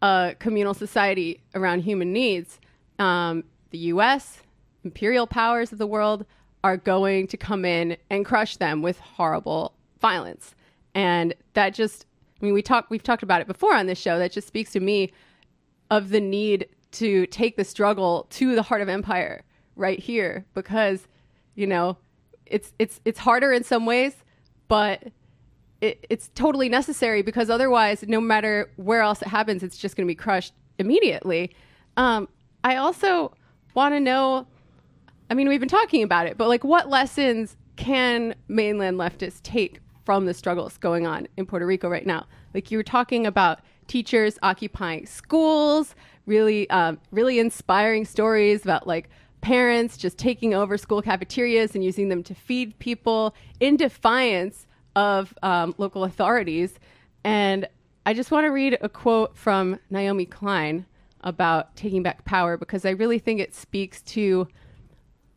Speaker 1: a communal society around human needs, um, the U.S., imperial powers of the world are going to come in and crush them with horrible violence. And that just, I mean, we talk, we've talked about it before on this show. That just speaks to me of the need to take the struggle to the heart of empire right here because you know it's it's it's harder in some ways but it, it's totally necessary because otherwise no matter where else it happens it's just going to be crushed immediately. Um, i also want to know i mean we've been talking about it but like what lessons can mainland leftists take from the struggles going on in puerto rico right now? Like you were talking about teachers occupying schools, really, um, really inspiring stories about like parents just taking over school cafeterias and using them to feed people in defiance of um, local authorities. And I just want to read a quote from Naomi Klein about taking back power because I really think it speaks to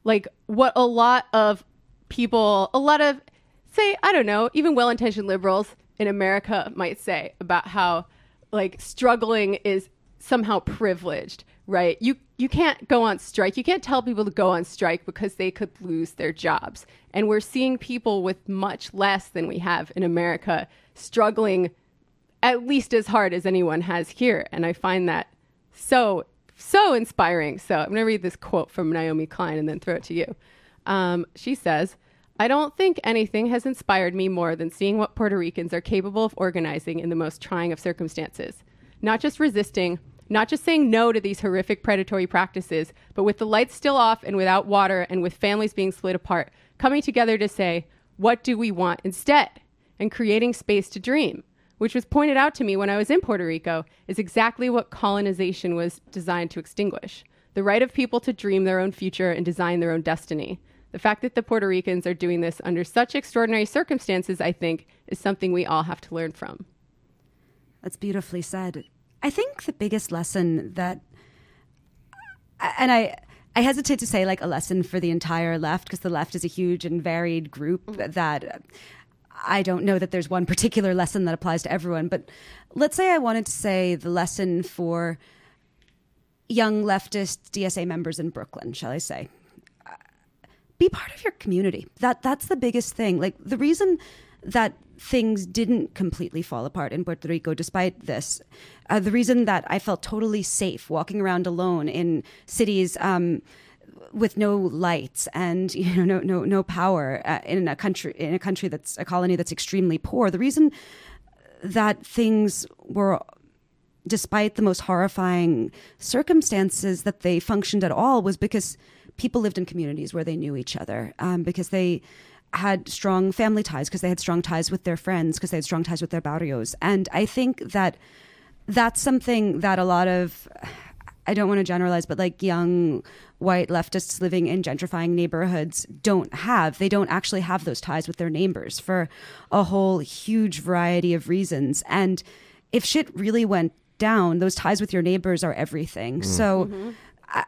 Speaker 1: like what a lot of people, a lot of say, I don't know, even well-intentioned liberals in America might say about how like struggling is somehow privileged, right? You you can't go on strike. You can't tell people to go on strike because they could lose their jobs. And we're seeing people with much less than we have in America struggling at least as hard as anyone has here. And I find that so so inspiring. So I'm going to read this quote from Naomi Klein and then throw it to you. Um, she says, I don't think anything has inspired me more than seeing what Puerto Ricans are capable of organizing in the most trying of circumstances. Not just resisting, not just saying no to these horrific predatory practices, but with the lights still off and without water and with families being split apart, coming together to say, what do we want instead? And creating space to dream, which was pointed out to me when I was in Puerto Rico, is exactly what colonization was designed to extinguish the right of people to dream their own future and design their own destiny. The fact that the Puerto Ricans are doing this under such extraordinary circumstances, I think, is something we all have to learn from.
Speaker 4: That's beautifully said. I think the biggest lesson that, and I, I hesitate to say like a lesson for the entire left because the left is a huge and varied group mm-hmm. that I don't know that there's one particular lesson that applies to everyone. But let's say I wanted to say the lesson for young leftist DSA members in Brooklyn, shall I say? Be part of your community. That that's the biggest thing. Like the reason that things didn't completely fall apart in Puerto Rico despite this. Uh, the reason that I felt totally safe walking around alone in cities um, with no lights and you know no no no power uh, in a country in a country that's a colony that's extremely poor. The reason that things were despite the most horrifying circumstances that they functioned at all was because people lived in communities where they knew each other um, because they had strong family ties, because they had strong ties with their friends, because they had strong ties with their barrios. And I think that that's something that a lot of, I don't want to generalize, but like young white leftists living in gentrifying neighborhoods don't have. They don't actually have those ties with their neighbors for a whole huge variety of reasons. And if shit really went down, those ties with your neighbors are everything. Mm. So mm-hmm. I,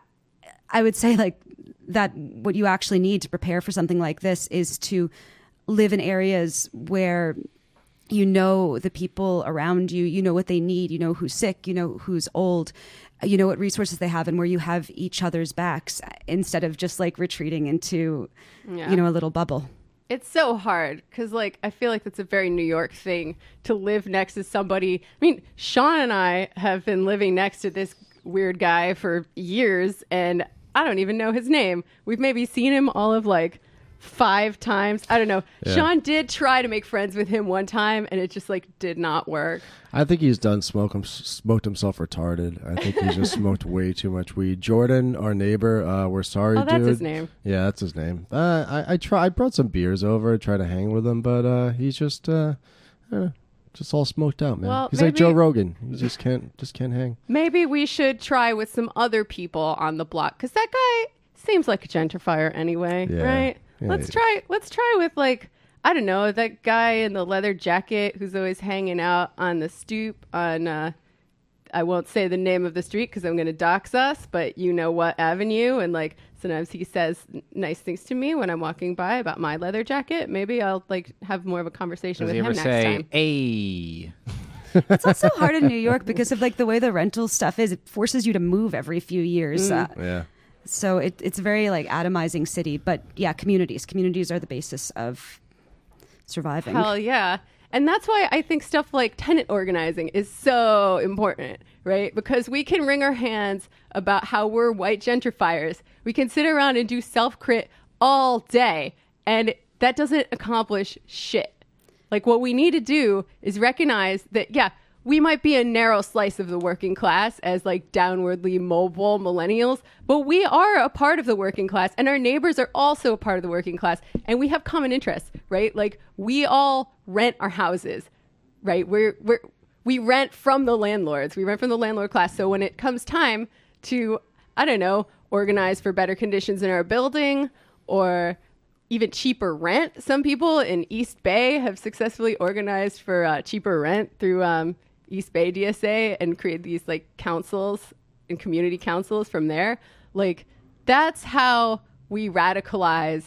Speaker 4: I would say, like, that what you actually need to prepare for something like this is to live in areas where you know the people around you, you know what they need, you know who's sick, you know who's old, you know what resources they have, and where you have each other's backs instead of just like retreating into,
Speaker 1: Yeah.
Speaker 4: you know, a little bubble.
Speaker 1: It's so hard because, like, I feel like that's a very New York thing to live next to somebody. I mean, Sean and I have been living next to this weird guy for years, and I don't even know his name. We've maybe seen him all of like five times. I don't know.
Speaker 2: Yeah.
Speaker 1: Sean did try to make friends with him one time, and it just like did not work.
Speaker 2: I think he's done smoke him, smoked himself retarded. I think he's just smoked way too much weed. Jordan, our neighbor, uh, we're sorry,
Speaker 1: Oh, that's
Speaker 2: dude.
Speaker 1: his name.
Speaker 2: Yeah, that's his name. Uh, I I try. I brought some beers over, try to hang with him, but uh, he's just uh, I don't know, just all smoked out, man.
Speaker 1: Well,
Speaker 2: he's like Joe Rogan. He just can't just can't hang.
Speaker 1: Maybe we should try with some other people on the block because that guy seems like a gentrifier anyway,
Speaker 2: Yeah.
Speaker 1: right?
Speaker 2: Yeah,
Speaker 1: let's try. Let's try with like I don't know that guy in the leather jacket who's always hanging out on the stoop on. Uh, I won't say the name of the street because I'm going to dox us, but you know what avenue. And like sometimes he says nice things to me when I'm walking by about my leather jacket. Maybe I'll like have more of a conversation
Speaker 3: Does
Speaker 1: with
Speaker 3: he
Speaker 1: him
Speaker 3: ever
Speaker 1: next
Speaker 3: say,
Speaker 1: time.
Speaker 3: "Hey"?
Speaker 4: It's also hard in New York because of like the way the rental stuff is. It forces you to move every few years. Uh,
Speaker 2: Yeah.
Speaker 4: so it, it's a very like atomizing city. But yeah, communities. Communities are the basis of surviving.
Speaker 1: Hell yeah. And that's why I think stuff like tenant organizing is so important, right? Because we can wring our hands about how we're white gentrifiers. We can sit around and do self crit all day, and that doesn't accomplish shit. Like, what we need to do is recognize that, yeah, we might be a narrow slice of the working class as like downwardly mobile millennials, but we are a part of the working class and our neighbors are also a part of the working class and we have common interests, right? Like we all rent our houses, right? We're we're we rent from the landlords. We rent from the landlord class. So when it comes time to I don't know, organize for better conditions in our building or even cheaper rent. Some people in East Bay have successfully organized for uh, cheaper rent through um, East Bay DSA and create these like councils and community councils from there. Like that's how we radicalize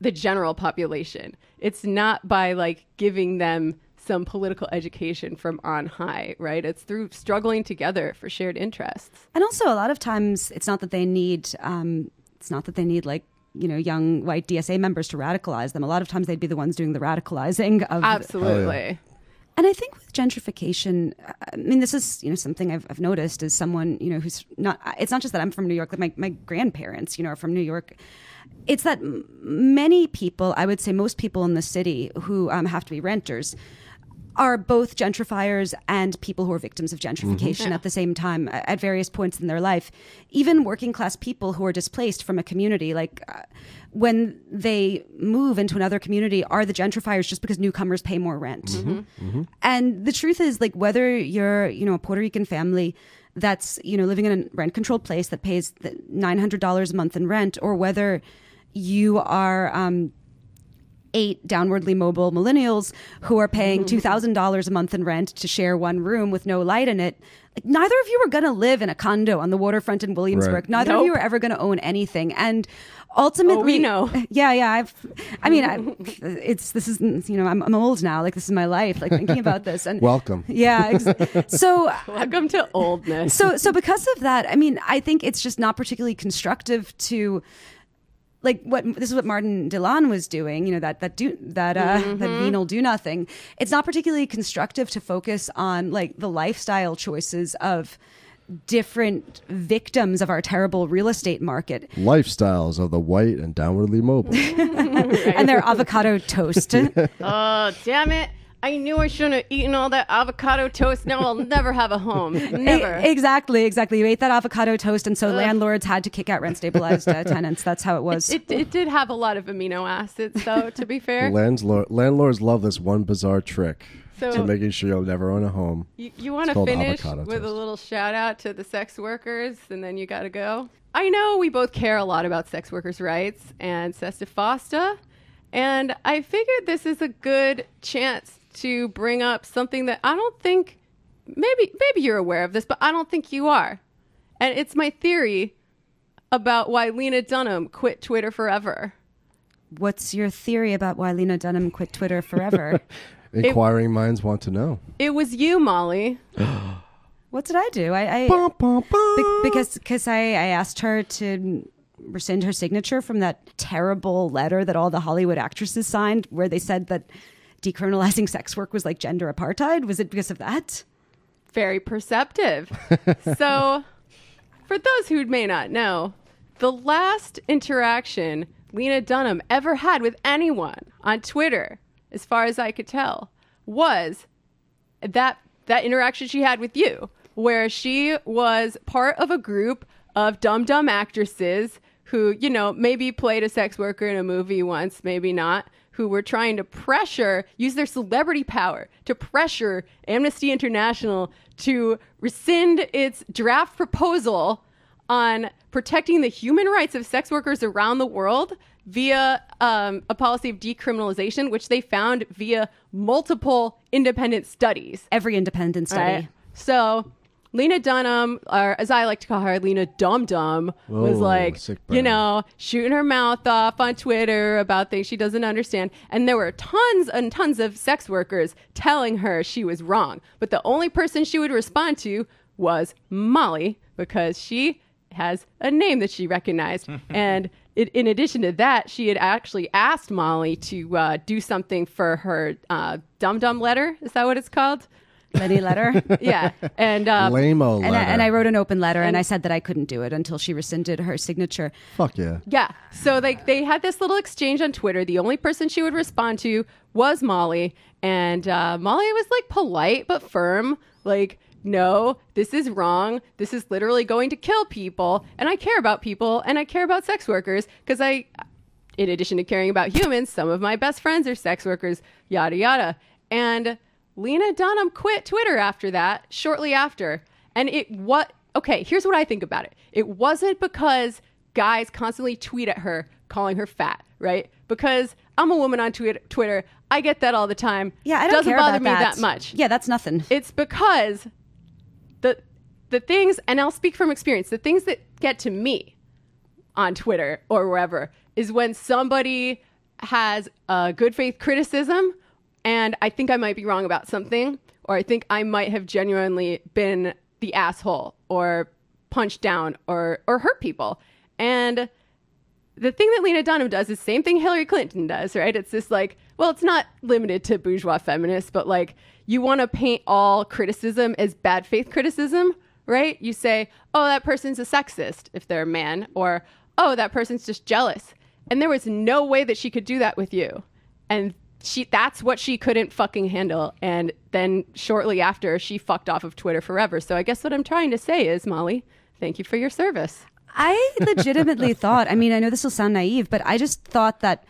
Speaker 1: the general population. It's not by like giving them some political education from on high, right? It's through struggling together for shared interests.
Speaker 4: And also, a lot of times, it's not that they need. Um, it's not that they need like you know young white DSA members to radicalize them. A lot of times, they'd be the ones doing the radicalizing of.
Speaker 1: Absolutely.
Speaker 4: And I think with gentrification, I mean, this is you know something I've, I've noticed as someone you know who's not. It's not just that I'm from New York. Like my my grandparents, you know, are from New York. It's that many people, I would say most people in the city who um, have to be renters, are both gentrifiers and people who are victims of gentrification at the same time at various points in their life. Even working class people who are displaced from a community, like uh, when they move into another community, are the gentrifiers just because newcomers pay more rent. And the truth is, like, whether you're, you know, a Puerto Rican family that's, you know, living in a rent controlled place that pays $900 a month in rent, or whether you are, um, eight downwardly mobile millennials who are paying mm-hmm. $2,000 a month in rent to share one room with no light in it. Like, neither of you are going to live in a condo on the waterfront in Williamsburg.
Speaker 2: Right.
Speaker 4: Neither of you are ever going to own anything. And ultimately,
Speaker 1: Oh, we know.
Speaker 4: Yeah, yeah. I've, I mean, I, it's, this is, you know, I'm, I'm old now. Like, this is my life, like thinking about this. And
Speaker 2: Welcome.
Speaker 4: Yeah. Ex- so,
Speaker 1: Welcome to oldness.
Speaker 4: so so because of that i mean i think it's just not particularly constructive to like what this is what Martin Dilan was doing, you know that that do that uh, that venal do nothing. It's not particularly constructive to focus on like the lifestyle choices of different victims of our terrible real estate market
Speaker 2: Lifestyles of the white and downwardly mobile.
Speaker 4: and their avocado toast.
Speaker 1: Oh, damn it. I knew I shouldn't have eaten all that avocado toast. Now I'll never have a home. Never.
Speaker 4: E- exactly, exactly. You ate that avocado toast, and so landlords had to kick out rent stabilized uh, tenants. That's how it was.
Speaker 1: It, it did have a lot of amino acids, though, to be fair.
Speaker 2: Landlord, landlords love this one bizarre trick
Speaker 1: So-
Speaker 2: to making sure you'll never own a home.
Speaker 1: You, you want to finish
Speaker 2: avocado
Speaker 1: with a little shout out to the sex workers, and then you got to go. I know we both care a lot about sex workers' rights and Sesta Fosta, and I figured this is a good chance to bring up something that I don't think maybe maybe you're aware of this, but I don't think you are. And it's my theory about why Lena Dunham quit Twitter forever.
Speaker 4: What's your theory about why Lena Dunham quit Twitter forever?
Speaker 2: Inquiring minds want to know.
Speaker 1: It was you, Molly.
Speaker 4: what did I do? I, I
Speaker 2: Bum, bum, bum.
Speaker 4: be- because because I, I asked her to rescind her signature from that terrible letter that all the Hollywood actresses signed, where they said that decriminalizing sex work was like gender apartheid. Was it because of that?
Speaker 1: Very perceptive. so, for those who may not know, the last interaction Lena Dunham ever had with anyone on Twitter, as far as I could tell, was that that interaction she had with you, where she was part of a group of dumb dumb actresses who, you know, maybe played a sex worker in a movie once, maybe not, who were trying to pressure, use their celebrity power to pressure Amnesty International to rescind its draft proposal on protecting the human rights of sex workers around the world via um, a policy of decriminalization, which they found via multiple independent studies.
Speaker 4: Every independent study.
Speaker 1: Right? So Lena Dunham, or as I like to call her, Lena Dum Dum, was
Speaker 2: Whoa,
Speaker 1: like,
Speaker 2: sick
Speaker 1: you know, shooting her mouth off on Twitter about things she doesn't understand. And there were tons and tons of sex workers telling her she was wrong. But the only person she would respond to was Molly because she has a name that she recognized. and it, in addition to that, she had actually asked Molly to uh, do something for her uh, Dum Dum letter. Is that what it's called?
Speaker 4: Lenny letter.
Speaker 1: yeah, and um,
Speaker 2: Lame-o
Speaker 4: And I,
Speaker 2: letter.
Speaker 4: and I wrote an open letter and I said that I couldn't do it until she rescinded her signature.
Speaker 2: Fuck yeah.
Speaker 1: yeah, so like they had this little exchange on Twitter. The only person she would respond to was Molly, and uh, Molly was like polite but firm, like. No, this is wrong. This is literally going to kill people. And I care about people and I care about sex workers because I, in addition to caring about humans, some of my best friends are sex workers, yada, yada. And Lena Dunham quit Twitter after that, shortly after. And it what okay, here's what I think about it. It wasn't because guys constantly tweet at her calling her fat, right? Because I'm a woman on Twi- Twitter. I get that all the time.
Speaker 4: Yeah, I don't
Speaker 1: Doesn't
Speaker 4: care
Speaker 1: bother
Speaker 4: about
Speaker 1: me
Speaker 4: that.
Speaker 1: that much.
Speaker 4: Yeah, that's nothing.
Speaker 1: It's because the the things, and I'll speak from experience, the things that get to me on Twitter or wherever is when somebody has a good faith criticism and I think I might be wrong about something, or I think I might have genuinely been the asshole or punched down or or hurt people. And the thing that Lena Dunham does is the same thing Hillary Clinton does, right? It's just like, well, it's not limited to bourgeois feminists, but like you want to paint all criticism as bad faith criticism, right? You say, oh, that person's a sexist if they're a man, or oh, that person's just jealous. And there was no way that she could do that with you. And she that's what she couldn't fucking handle. And then shortly after, she fucked off of Twitter forever. So I guess what I'm trying to say is, Molly, thank you for your service.
Speaker 4: I legitimately thought, I mean, I know this will sound naive, but I just thought that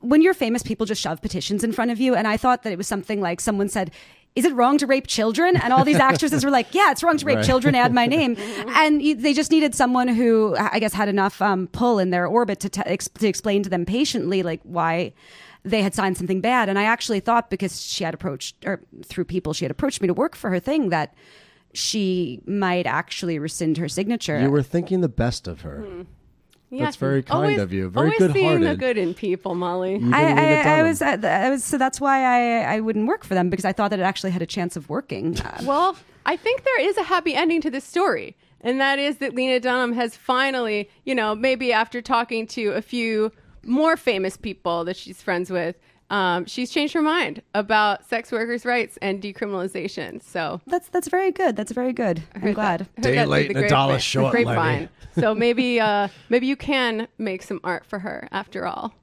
Speaker 4: when you're famous, people just shove petitions in front of you. And I thought that it was something like someone said, is it wrong to rape children? And all these actresses were like, yeah, it's wrong to rape
Speaker 2: Right.
Speaker 4: children. Add my name. And you, they just needed someone who, I guess, had enough um, pull in their orbit to, t- ex- to explain to them patiently, like, why they had signed something bad. And I actually thought because she had approached, or through people, she had approached me to work for her thing, that she might actually rescind her signature.
Speaker 2: You were thinking the best of her.
Speaker 1: Yeah,
Speaker 2: That's very kind
Speaker 1: always-
Speaker 2: of you. Very
Speaker 1: always seeing the
Speaker 2: good-hearted.
Speaker 1: good in people, Molly.
Speaker 4: I, I, I was, uh, I was, so that's why I, I wouldn't work for them because I thought that it actually had a chance of working.
Speaker 1: Well, I think there is a happy ending to this story, and that is that Lena Dunham has finally, you know, maybe after talking to a few more famous people that she's friends with, um, she's changed her mind about sex workers' rights and decriminalization. So
Speaker 4: that's that's very good. That's very good. I'm glad.
Speaker 1: Heard
Speaker 2: Day
Speaker 1: that through
Speaker 2: late
Speaker 1: the
Speaker 2: and a dollar short,
Speaker 1: grapevine.
Speaker 2: Lenny.
Speaker 1: so maybe, uh, maybe you can make some art for her after all.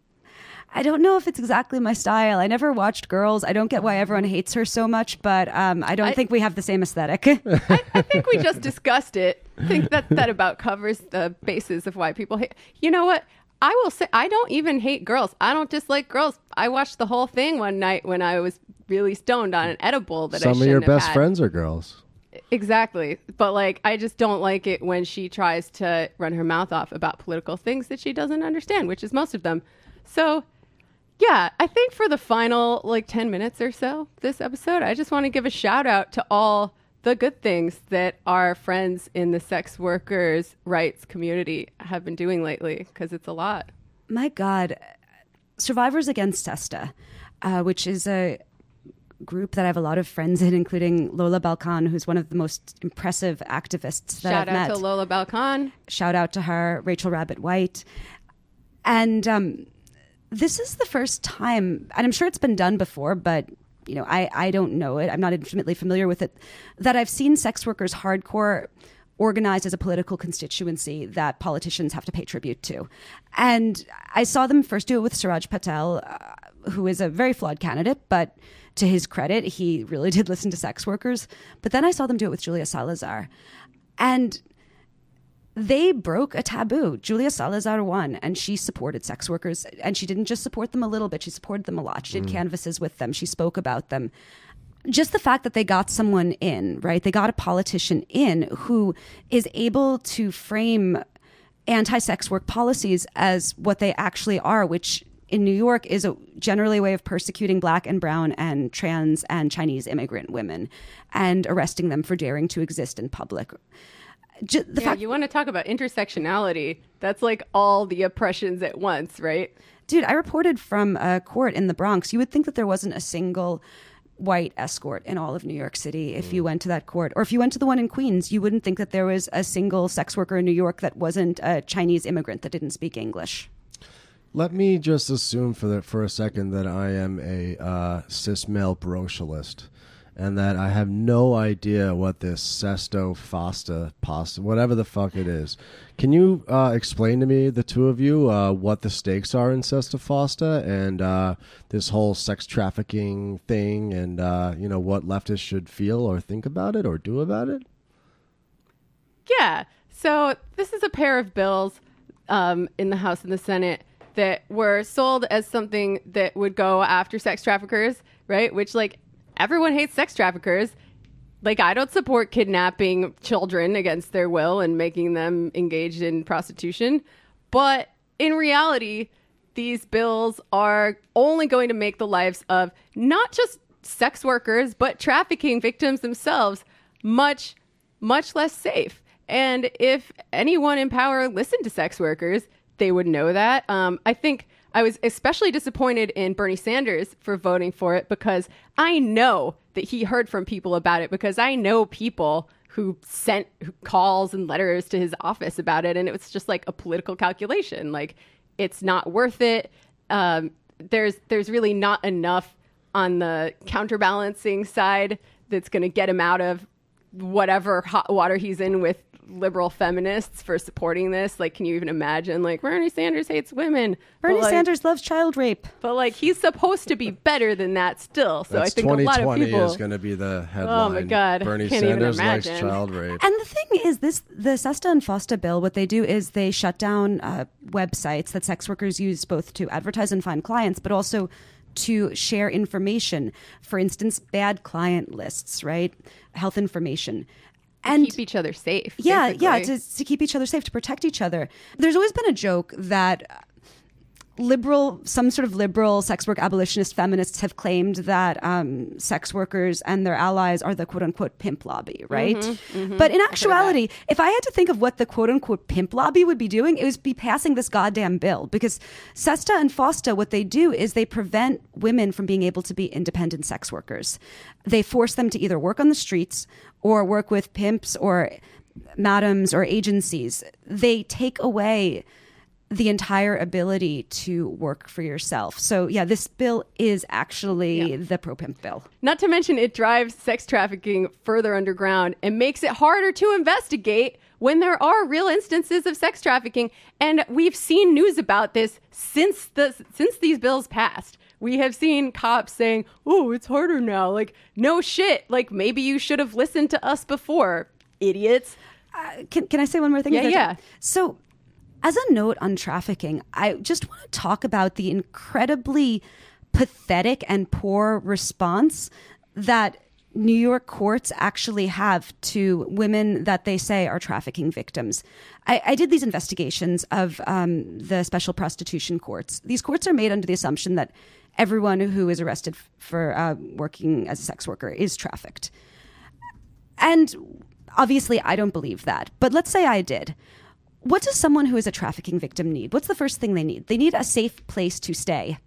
Speaker 4: I don't know if it's exactly my style. I never watched Girls. I don't get why everyone hates her so much, but um, I don't
Speaker 1: I-
Speaker 4: think we have the same aesthetic.
Speaker 1: I, I think we just discussed it. I think that that about covers the basis of why people hate. You know what? I will say I don't even hate girls. I don't dislike girls. I watched the whole thing one night when I was really stoned on an edible that I
Speaker 2: Some of your best
Speaker 1: had.
Speaker 2: friends are girls.
Speaker 1: Exactly. But like I just don't like it when she tries to run her mouth off about political things that she doesn't understand, which is most of them. So yeah, I think for the final like 10 minutes or so this episode, I just want to give a shout out to all the good things that our friends in the sex workers' rights community have been doing lately, because it's a lot.
Speaker 4: My God, Survivors Against SESTA, uh, which is a group that I have a lot of friends in, including Lola Balcon, who's one of the most impressive activists that
Speaker 1: Shout
Speaker 4: I've met.
Speaker 1: Shout out to Lola Balcon.
Speaker 4: Shout out to her, Rachel Rabbit White. And um, this is the first time, and I'm sure it's been done before, but you know, I, I don't know it. I'm not intimately familiar with it. That I've seen sex workers hardcore organized as a political constituency that politicians have to pay tribute to. And I saw them first do it with Suraj Patel, uh, who is a very flawed candidate, but to his credit, he really did listen to sex workers. But then I saw them do it with Julia Salazar. And they broke a taboo. Julia Salazar won, and she supported sex workers. And she didn't just support them a little bit, she supported them a lot. She did mm. canvases with them, she spoke about them. Just the fact that they got someone in, right? They got a politician in who is able to frame anti sex work policies as what they actually are, which in New York is a generally a way of persecuting black and brown and trans and Chinese immigrant women and arresting them for daring to exist in public. Ju- the
Speaker 1: Yeah,
Speaker 4: fact
Speaker 1: you want to talk about intersectionality? That's like all the oppressions at once, right?
Speaker 4: Dude, I reported from a court in the Bronx. You would think that there wasn't a single white escort in all of New York City if you went to that court. Or if you went to the one in Queens, you wouldn't think that there was a single sex worker in New York that wasn't a Chinese immigrant that didn't speak English.
Speaker 2: Let me just assume for the, for a second that I am a uh, cis male brocialist, and that I have no idea what this sesto fasta pasta, whatever the fuck it is. Can you uh, explain to me, the two of you, uh, what the stakes are in sesto fasta and uh, this whole sex trafficking thing, and uh, you know what leftists should feel or think about it or do about it?
Speaker 1: Yeah. So this is a pair of bills um, in the House and the Senate that were sold as something that would go after sex traffickers, right? Which, like, everyone hates sex traffickers. Like, I don't support kidnapping children against their will and making them engaged in prostitution. But in reality, these bills are only going to make the lives of not just sex workers, but trafficking victims themselves much, much less safe. And if anyone in power listened to sex workers, they would know that. Um, I think I was especially disappointed in Bernie Sanders for voting for it because I know that he heard from people about it because I know people who sent calls and letters to his office about it. And it was just like a political calculation. Like, it's not worth it. Um, there's there's really not enough on the counterbalancing side that's going to get him out of whatever hot water he's in with liberal feminists for supporting this. Like, can you even imagine? Like, Bernie Sanders hates women.
Speaker 4: Bernie
Speaker 1: like,
Speaker 4: Sanders loves child rape.
Speaker 1: but like he's supposed to be better than that still. So
Speaker 2: That's
Speaker 1: I think a lot of
Speaker 2: 2020
Speaker 1: people.
Speaker 2: is going to be the headline.
Speaker 1: Oh my God,
Speaker 2: Bernie
Speaker 1: can't even
Speaker 2: Sanders likes
Speaker 1: imagine.
Speaker 2: child rape.
Speaker 4: And the thing is, this the SESTA and FOSTA bill, what they do is they shut down uh, websites that sex workers use both to advertise and find clients, but also to share information. For instance, bad client lists, right? Health information. And
Speaker 1: keep each other safe.
Speaker 4: yeah, yeah, to, to keep each other safe, to protect each other. There's always been a joke that liberal, some sort of liberal sex work abolitionist feminists have claimed that um, sex workers and their allies are the quote unquote pimp lobby, right? But in actuality, if I had to think of what the quote unquote pimp lobby would be doing, it would be passing this goddamn bill because SESTA and FOSTA, what they do is they prevent women from being able to be independent sex workers. They force them to either work on the streets or work with pimps or madams or agencies. They take away the entire ability to work for yourself. So yeah, this bill is actually
Speaker 1: Yeah.
Speaker 4: the pro pimp bill.
Speaker 1: Not to mention, it drives sex trafficking further underground and makes it harder to investigate when there are real instances of sex trafficking. And we've seen news about this since the since these bills passed. We have seen cops saying, "Oh, it's harder now." Like, no shit. Like, maybe you should have listened to us before, idiots.
Speaker 4: Uh, can, can I say one more thing?
Speaker 1: Yeah, yeah.
Speaker 4: So, as a note on trafficking, I just want to talk about the incredibly pathetic and poor response that New York courts actually have to women that they say are trafficking victims. I, I did these investigations of um, the special prostitution courts. These courts are made under the assumption that everyone who is arrested for uh, working as a sex worker is trafficked And obviously, I don't believe that. But let's say I did. What does someone who is a trafficking victim need? What's the first thing they need? They need a safe place to stay.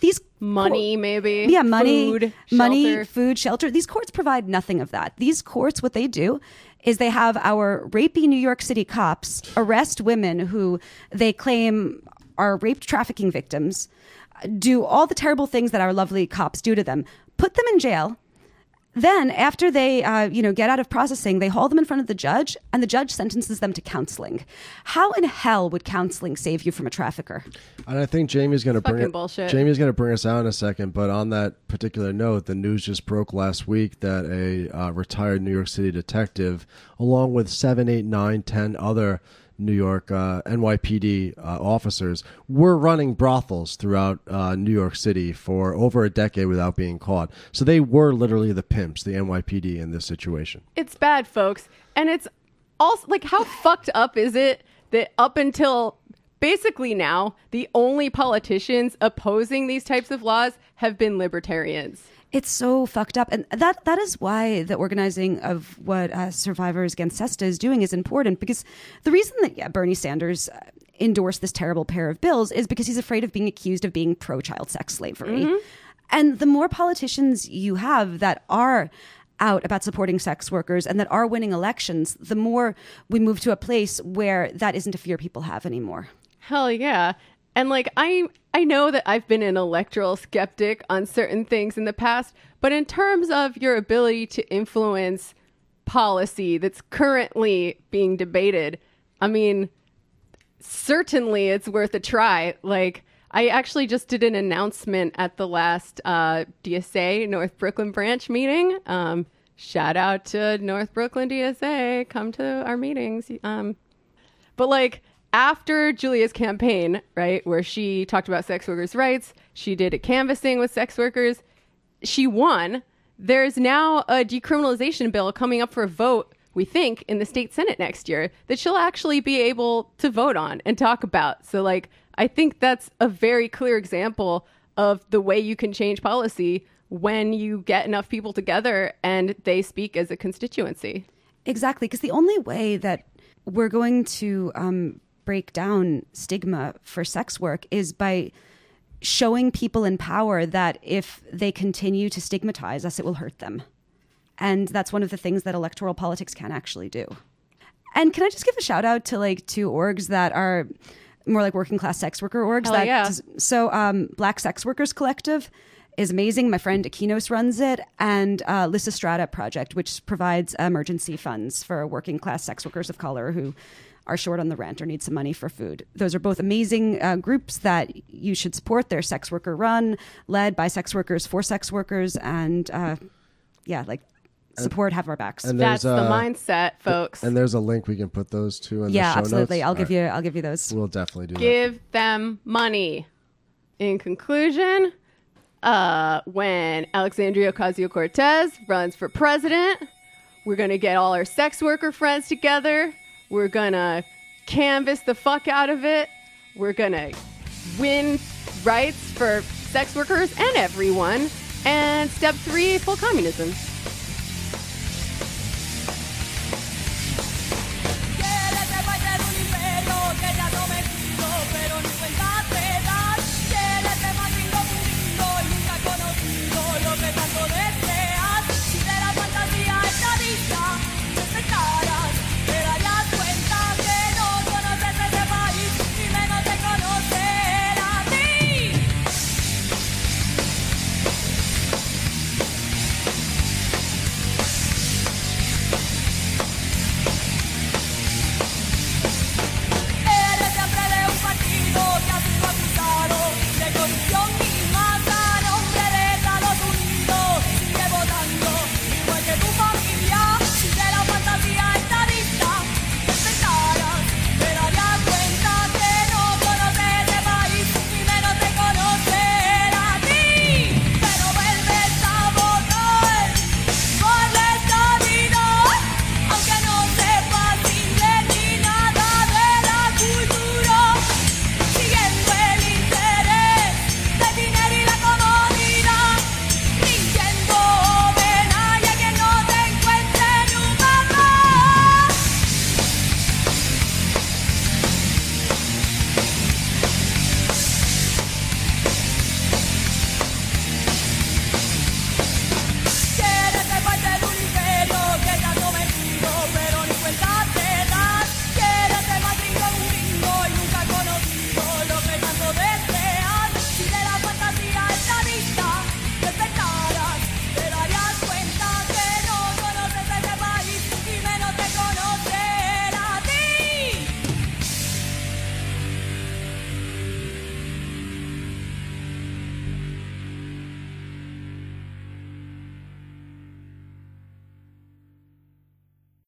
Speaker 4: These
Speaker 1: Money, maybe.
Speaker 4: yeah, money,
Speaker 1: Food,
Speaker 4: money,
Speaker 1: shelter.
Speaker 4: food, shelter. These courts provide nothing of that. These courts, what they do is they have our rapey New York City cops arrest women who they claim are rape trafficking victims, do all the terrible things that our lovely cops do to them, put them in jail. Then, after they, uh, you know, get out of processing, they haul them in front of the judge, and the judge sentences them to counseling. How in hell would counseling save you from a trafficker?
Speaker 2: And I think Jamie's going to bring it,
Speaker 1: bullshit.
Speaker 2: Jamie's going to bring us out in a second. But on that particular note, the news just broke last week that a uh, retired New York City detective, along with seven, eight, nine, ten other New York uh, NYPD uh, officers, were running brothels throughout uh, New York City for over a decade without being caught. So they were literally the pimps, the NYPD in this situation.
Speaker 1: It's bad, folks. And it's also like, how fucked up is it that up until basically now, the only politicians opposing these types of laws have been libertarians?
Speaker 4: It's so fucked up, and that that is why the organizing of what uh, Survivors Against SESTA is doing is important. Because the reason that yeah, Bernie Sanders uh, endorsed this terrible pair of bills is because he's afraid of being accused of being pro-child sex slavery. And the more politicians you have that are out about supporting sex workers and that are winning elections, the more we move to a place where that isn't a fear people have anymore.
Speaker 1: Hell yeah. And like I I know that I've been an electoral skeptic on certain things in the past, but in terms of your ability to influence policy that's currently being debated, I mean, certainly it's worth a try. Like I actually just did an announcement at the last uh, DSA North Brooklyn branch meeting. Um, shout out to North Brooklyn DSA. Come to our meetings. Um, but like after Julia's campaign, right, where she talked about sex workers' rights, she did a canvassing with sex workers. She won. There's now a decriminalization bill coming up for a vote, we think, in the state senate next year that she'll actually be able to vote on and talk about. So, like, I think that's a very clear example of the way you can change policy when you get enough people together and they speak as a constituency.
Speaker 4: Exactly, because the only way that we're going to um, break down stigma for sex work is by showing people in power that if they continue to stigmatize us, it will hurt them. And that's one of the things that electoral politics can actually do. And can I just give a shout out to like two orgs that are more like working class sex worker orgs?
Speaker 1: Hell
Speaker 4: that
Speaker 1: yeah.
Speaker 4: so um, Black Sex Workers Collective is amazing. My friend Akynos runs it, and uh, Lysistrata Project, which provides emergency funds for working class sex workers of color who are short on the rent or need some money for food. Those are both amazing uh, groups that you should support. They're sex worker run, led by sex workers for sex workers, and uh, yeah, like support, have our backs.
Speaker 2: And
Speaker 1: That's
Speaker 2: there's
Speaker 1: the
Speaker 2: uh,
Speaker 1: mindset, folks.
Speaker 2: And there's a link we can put those two in
Speaker 4: yeah,
Speaker 2: the show
Speaker 4: absolutely.
Speaker 2: notes.
Speaker 4: I'll give
Speaker 2: All
Speaker 4: you. I'll give you those.
Speaker 2: We'll definitely do that.
Speaker 1: give them money. In conclusion, uh, when Alexandria Ocasio Cortez runs for president, we're going to get all our sex worker friends together. We're gonna canvas the fuck out of it. We're gonna win rights for sex workers and everyone. And step three, full communism.